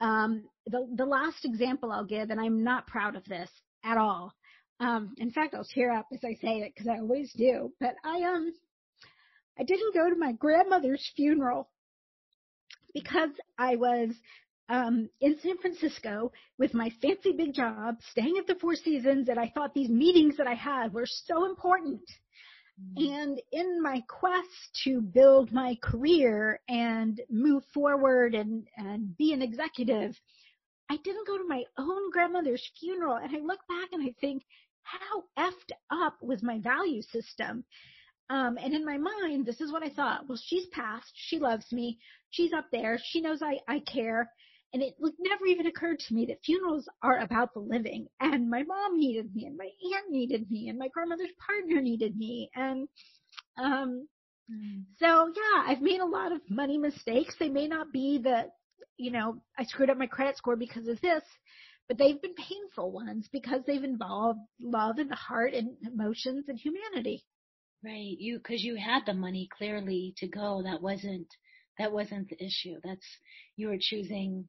Um, the the last example I'll give, and I'm not proud of this at all. Um, in fact, I'll tear up as I say it because I always do. But I um I didn't go to my grandmother's funeral because I was um, in San Francisco with my fancy big job, staying at the Four Seasons, and I thought these meetings that I had were so important. Mm-hmm. And in my quest to build my career and move forward and, and be an executive, I didn't go to my own grandmother's funeral. And I look back and I think, how effed up was my value system? Um, and in my mind, this is what I thought. Well, she's passed. She loves me. She's up there. She knows I, I care. And it never even occurred to me that funerals are about the living. And my mom needed me, and my aunt needed me, and my grandmother's partner needed me. And um, mm. so yeah, I've made a lot of money mistakes. They may not be the, you know, I screwed up my credit score because of this, but they've been painful ones because they've involved love and the heart and emotions and humanity. Right. You, cause you had the money clearly to go. That wasn't, that wasn't the issue. That's, you were choosing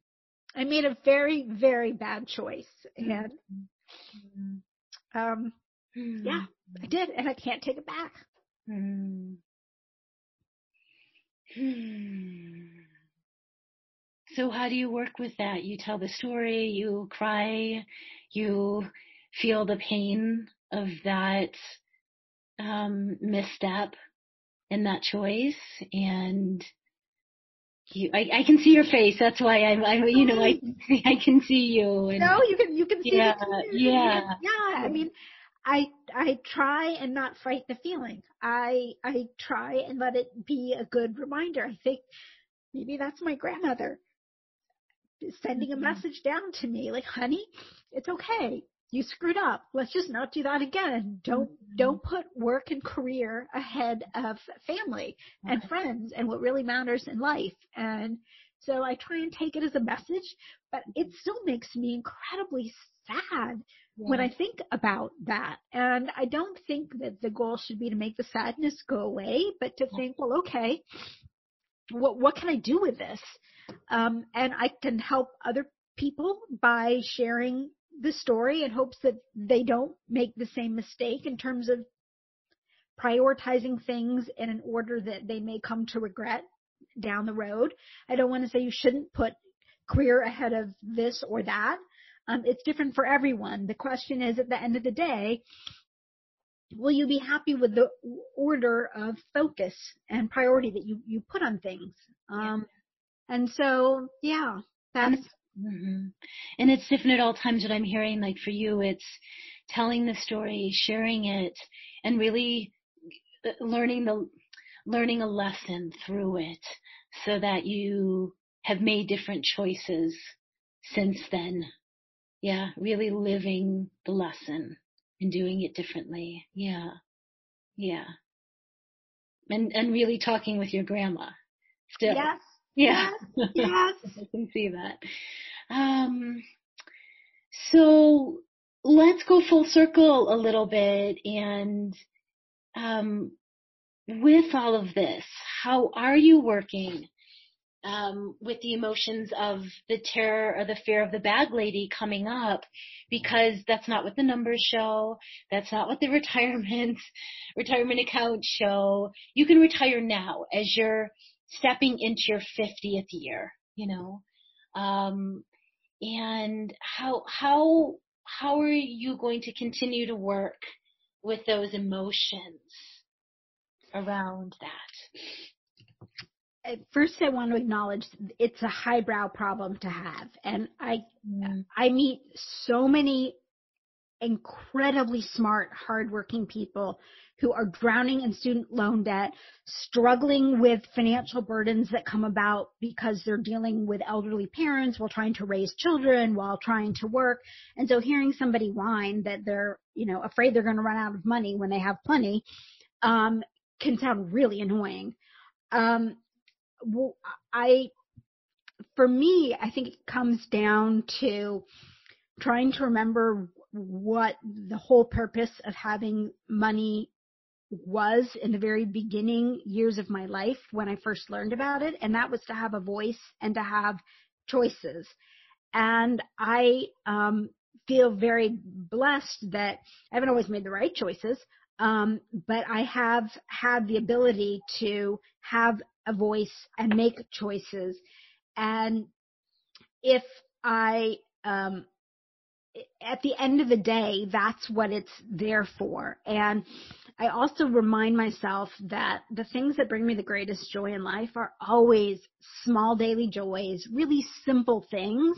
I made a very, very bad choice. And, mm-hmm. um, mm-hmm. yeah, I did. And I can't take it back. Mm-hmm. So how do you work with that? You tell the story, you cry, you feel the pain of that um, misstep and that choice, and you, I, I can see your face. That's why I'm, I, you know, I, I can see you. And, no, you can, you can see yeah, Yeah. Yeah. I mean, I, I try and not fight the feeling. I, I try and let it be a good reminder. I think maybe that's my grandmother sending a mm-hmm. message down to me like, honey, it's okay you screwed up. Let's just not do that again. Don't mm-hmm. don't put work and career ahead of family and friends and what really matters in life. And so I try and take it as a message, but it still makes me incredibly sad yeah. when I think about that. And I don't think that the goal should be to make the sadness go away, but to think, well, okay, what what can I do with this? Um, and I can help other people by sharing the story in hopes that they don't make the same mistake in terms of prioritizing things in an order that they may come to regret down the road. I don't want to say you shouldn't put career ahead of this or that. Um, it's different for everyone. The question is at the end of the day, will you be happy with the order of focus and priority that you, you put on things? Um, and so, yeah, that's, Mm-hmm. And it's different at all times what I'm hearing. Like for you, it's telling the story, sharing it, and really uh, learning the, learning a lesson through it so that you have made different choices since then. Yeah. Really living the lesson and doing it differently. Yeah. Yeah. And, and really talking with your grandma still. Yes. Yeah. Yes. yes. I can see that. Um, so let's go full circle a little bit and um, with all of this, how are you working um, with the emotions of the terror or the fear of the bag lady coming up? Because that's not what the numbers show. That's not what the retirement retirement accounts show. You can retire now as you're stepping into your 50th year. You know, um, and how how how are you going to continue to work with those emotions around that? At First, I want to acknowledge it's a highbrow problem to have, and I mm. I meet so many incredibly smart, hardworking people who are drowning in student loan debt, struggling with financial burdens that come about because they're dealing with elderly parents while trying to raise children, while trying to work. And so hearing somebody whine that they're, you know, afraid they're going to run out of money when they have plenty, um, can sound really annoying. Um, well, I, for me, I think it comes down to trying to remember what the whole purpose of having money was in the very beginning years of my life when I first learned about it. And that was to have a voice and to have choices. And I, um, feel very blessed that I haven't always made the right choices. Um, but I have had the ability to have a voice and make choices. And if I, um, at the end of the day, that's what it's there for. And I also remind myself that the things that bring me the greatest joy in life are always small daily joys, really simple things.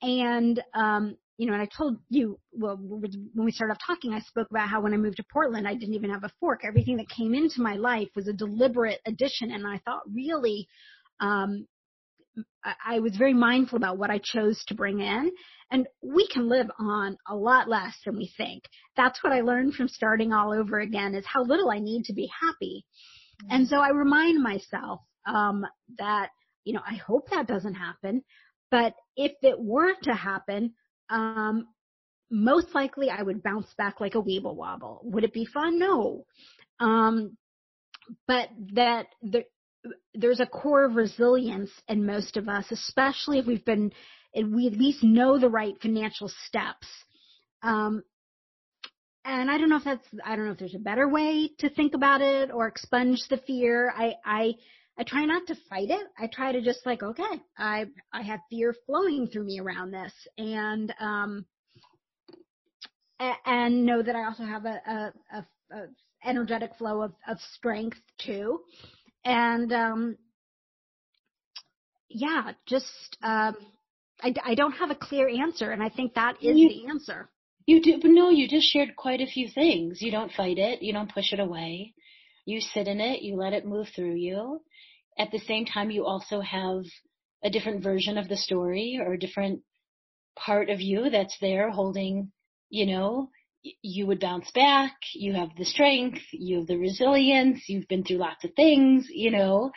And, um, you know, and I told you, well, when we started off talking, I spoke about how when I moved to Portland, I didn't even have a fork. Everything that came into my life was a deliberate addition. And I thought really, um, I was very mindful about what I chose to bring in. And we can live on a lot less than we think. That's what I learned from starting all over again is how little I need to be happy. Mm-hmm. And so I remind myself, um, that, you know, I hope that doesn't happen. But if it were to happen, um, most likely I would bounce back like a weeble wobble. Would it be fun? No. Um, but that the, there's a core of resilience in most of us, especially if we've been, and we at least know the right financial steps. Um, and I don't know if that's, I don't know if there's a better way to think about it or expunge the fear. I, I, I try not to fight it. I try to just like, okay, I, I have fear flowing through me around this and, um, and know that I also have a, a, a, a energetic flow of, of strength too. And, um, yeah, just, um, I, I don't have a clear answer, and I think that is you, the answer. You do, but no, you just shared quite a few things. You don't fight it, you don't push it away. You sit in it, you let it move through you. At the same time, you also have a different version of the story or a different part of you that's there holding, you know, you would bounce back, you have the strength, you have the resilience, you've been through lots of things, you know,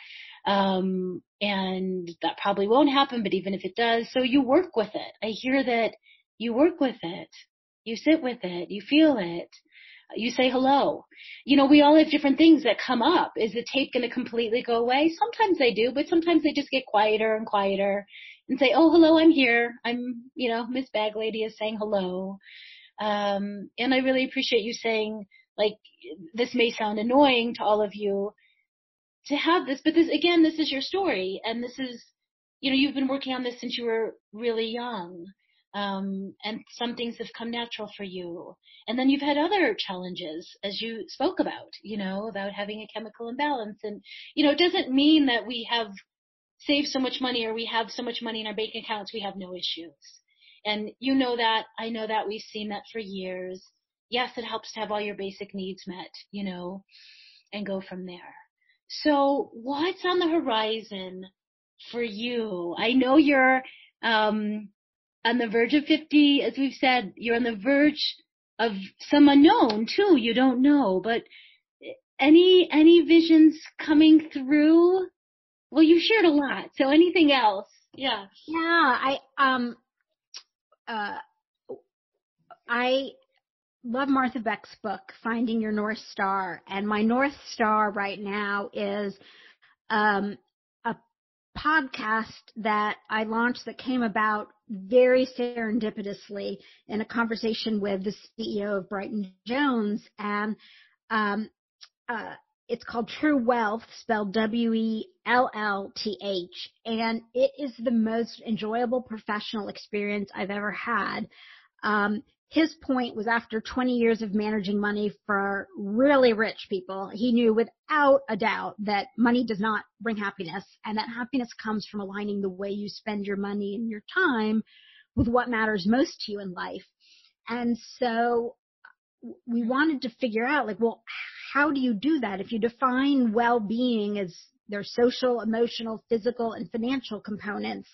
um, and that probably won't happen, but even if it does, so you work with it. I hear that you work with it. You sit with it. You feel it. You say hello. You know, we all have different things that come up. Is the tape going to completely go away? Sometimes they do, but sometimes they just get quieter and quieter and say, oh, hello, I'm here. I'm, you know, Miss Bag Lady is saying hello. Um, and I really appreciate you saying, like, this may sound annoying to all of you to have this, but this, again, this is your story and this is, you know, you've been working on this since you were really young. Um, and some things have come natural for you. And then you've had other challenges, as you spoke about, you know, about having a chemical imbalance. And, you know, it doesn't mean that we have saved so much money or we have so much money in our bank accounts, we have no issues. And you know that, I know that, we've seen that for years. Yes, it helps to have all your basic needs met, you know, and go from there. So what's on the horizon for you? I know you're, um, on the verge of 50, as we've said, you're on the verge of some unknown too. You don't know, but any, any visions coming through? Well, you shared a lot. So anything else? Yeah. Yeah. I, um, uh, I love Martha Beck's book, Finding Your North Star. And my North Star right now is, um, a podcast that I launched that came about very serendipitously in a conversation with the CEO of Brighton Jones. And, um, uh, it's called True Wellth, spelled W-E-L-L-T-H, and it is the most enjoyable professional experience I've ever had. Um, his point was after 20 years of managing money for really rich people, he knew without a doubt that money does not bring happiness and that happiness comes from aligning the way you spend your money and your time with what matters most to you in life. And so we wanted to figure out like, well, how do you do that? If you define well-being as their social, emotional, physical, and financial components,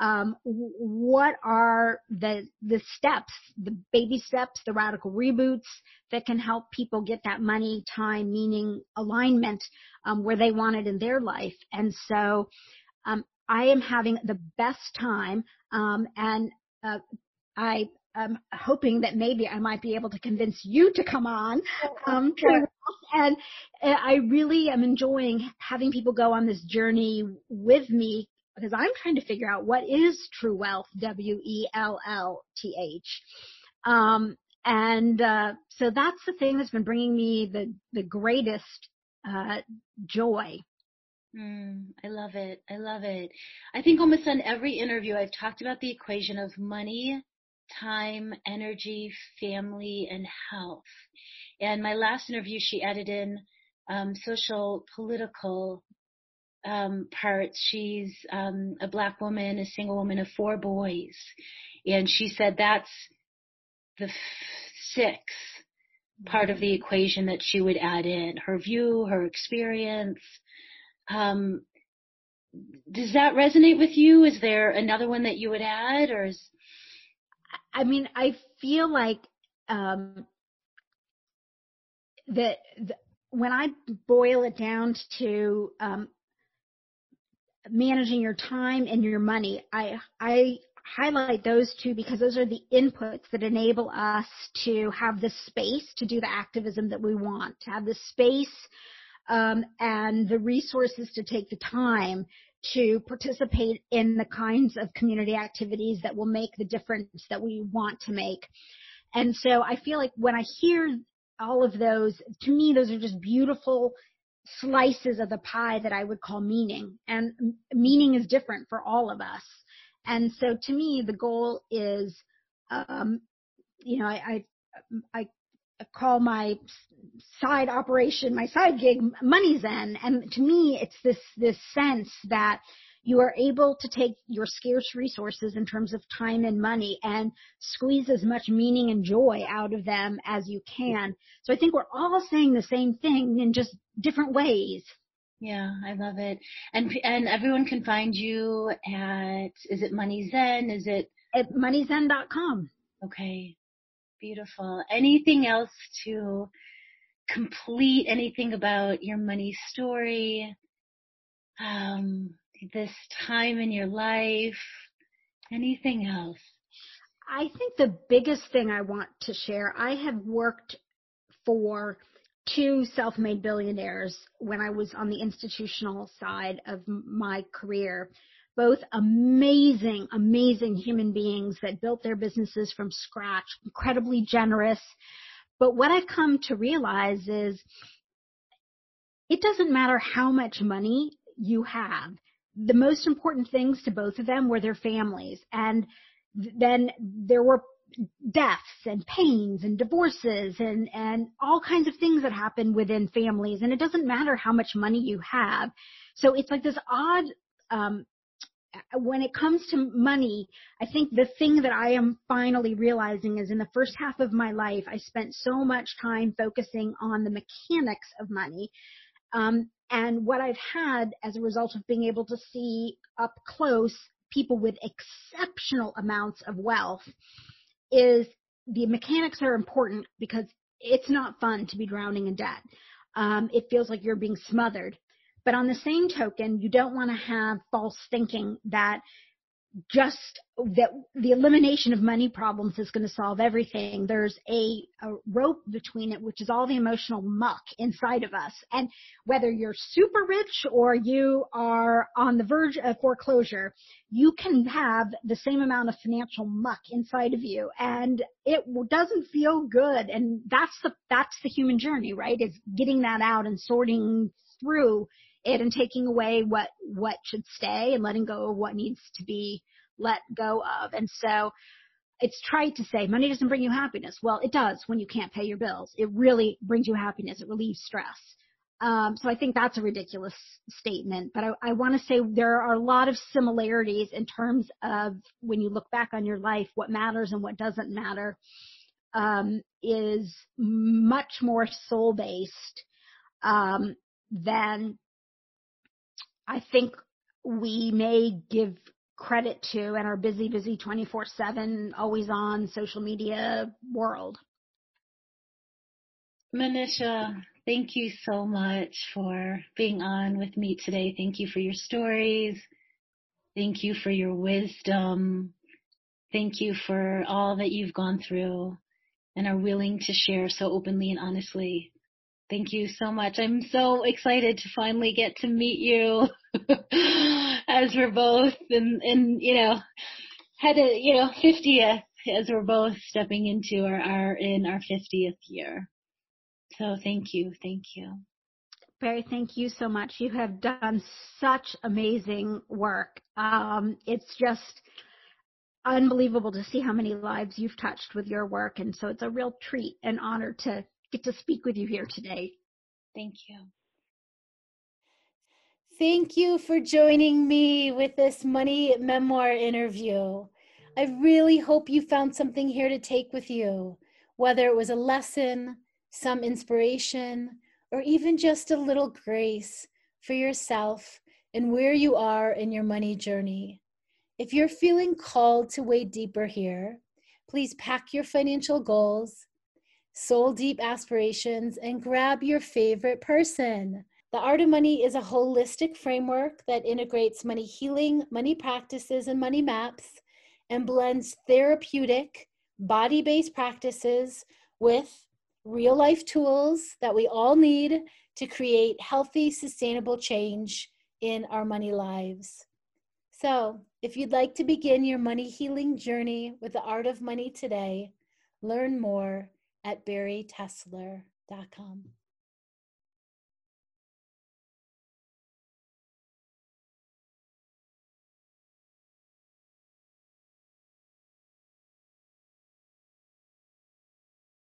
um, what are the the steps, the baby steps, the radical reboots that can help people get that money, time, meaning, alignment um, where they want it in their life? And so, um, I am having the best time, um, and uh, I am hoping that maybe I might be able to convince you to come on. Um, sure. And uh, I really am enjoying having people go on this journey with me because I'm trying to figure out what is true wealth, W-E-L-L-T-H. Um, and uh, so that's the thing that's been bringing me the the greatest uh, joy. Mm, I love it. I love it. I think almost on every interview I've talked about the equation of money, time, energy, family, and health. And my last interview, she added in um, social, political um, parts. She's um, a black woman, a single woman of four boys, and she said that's the f- sixth part of the equation that she would add in her view, her experience. Um, does that resonate with you? Is there another one that you would add, or is? I mean, I feel like um, that when I boil it down to um, managing your time and your money. I, I highlight those two because those are the inputs that enable us to have the space to do the activism that we want, to have the space um, and the resources to take the time to participate in the kinds of community activities that will make the difference that we want to make. And so I feel like when I hear all of those, to me, those are just beautiful slices of the pie that I would call meaning. And meaning is different for all of us. And so to me, the goal is, um, you know, I, I, I call my side operation, my side gig, MoneyZen. And to me, it's this, this sense that you are able to take your scarce resources in terms of time and money and squeeze as much meaning and joy out of them as you can. So I think we're all saying the same thing in just different ways. Yeah, I love it. And and everyone can find you at is it MoneyZen? Is it at moneyzen.com? Okay. Beautiful. Anything else to complete anything about your money story? Um, this time in your life? Anything else? I think the biggest thing I want to share, I have worked for two self-made billionaires when I was on the institutional side of my career. Both amazing, amazing human beings that built their businesses from scratch, incredibly generous. But what I've come to realize is it doesn't matter how much money you have the most important things to both of them were their families. And then there were deaths and pains and divorces and, and all kinds of things that happen within families. And it doesn't matter how much money you have. So it's like this odd, um, when it comes to money, I think the thing that I am finally realizing is in the first half of my life, I spent so much time focusing on the mechanics of money um, and what I've had as a result of being able to see up close people with exceptional amounts of wealth is the mechanics are important because it's not fun to be drowning in debt. Um, it feels like you're being smothered. But on the same token, you don't want to have false thinking that just that the elimination of money problems is going to solve everything. There's a, a, rope between it, which is all the emotional muck inside of us. And whether you're super rich or you are on the verge of foreclosure, you can have the same amount of financial muck inside of you and it doesn't feel good. And that's the, that's the human journey, right? Is getting that out and sorting through it and taking away what what should stay and letting go of what needs to be let go of. And so it's trite to say money doesn't bring you happiness. Well, it does when you can't pay your bills. It really brings you happiness. It relieves stress. Um, so I think that's a ridiculous statement, but I, I want to say there are a lot of similarities in terms of when you look back on your life, what matters and what doesn't matter um, is much more soul based um, than I think we may give credit to in our busy, busy 24 7, always on social media world. Manisha, thank you so much for being on with me today. Thank you for your stories. Thank you for your wisdom. Thank you for all that you've gone through and are willing to share so openly and honestly. Thank you so much. I'm so excited to finally get to meet you as we're both in, in, you know, had a, you know, 50th as we're both stepping into our, our, in our 50th year. So thank you. Thank you. Bari, thank you so much. You have done such amazing work. Um, it's just unbelievable to see how many lives you've touched with your work. And so it's a real treat and honor to get to speak with you here today. Thank you. Thank you for joining me with this money memoir interview. I really hope you found something here to take with you, whether it was a lesson, some inspiration, or even just a little grace for yourself and where you are in your money journey. If you're feeling called to wade deeper here, please pack your financial goals, soul deep aspirations, and grab your favorite person. The Art of Money is a holistic framework that integrates money healing, money practices, and money maps and blends therapeutic, body based practices with real life tools that we all need to create healthy, sustainable change in our money lives. So, if you'd like to begin your money healing journey with the art of money today, learn more at baritessler.com.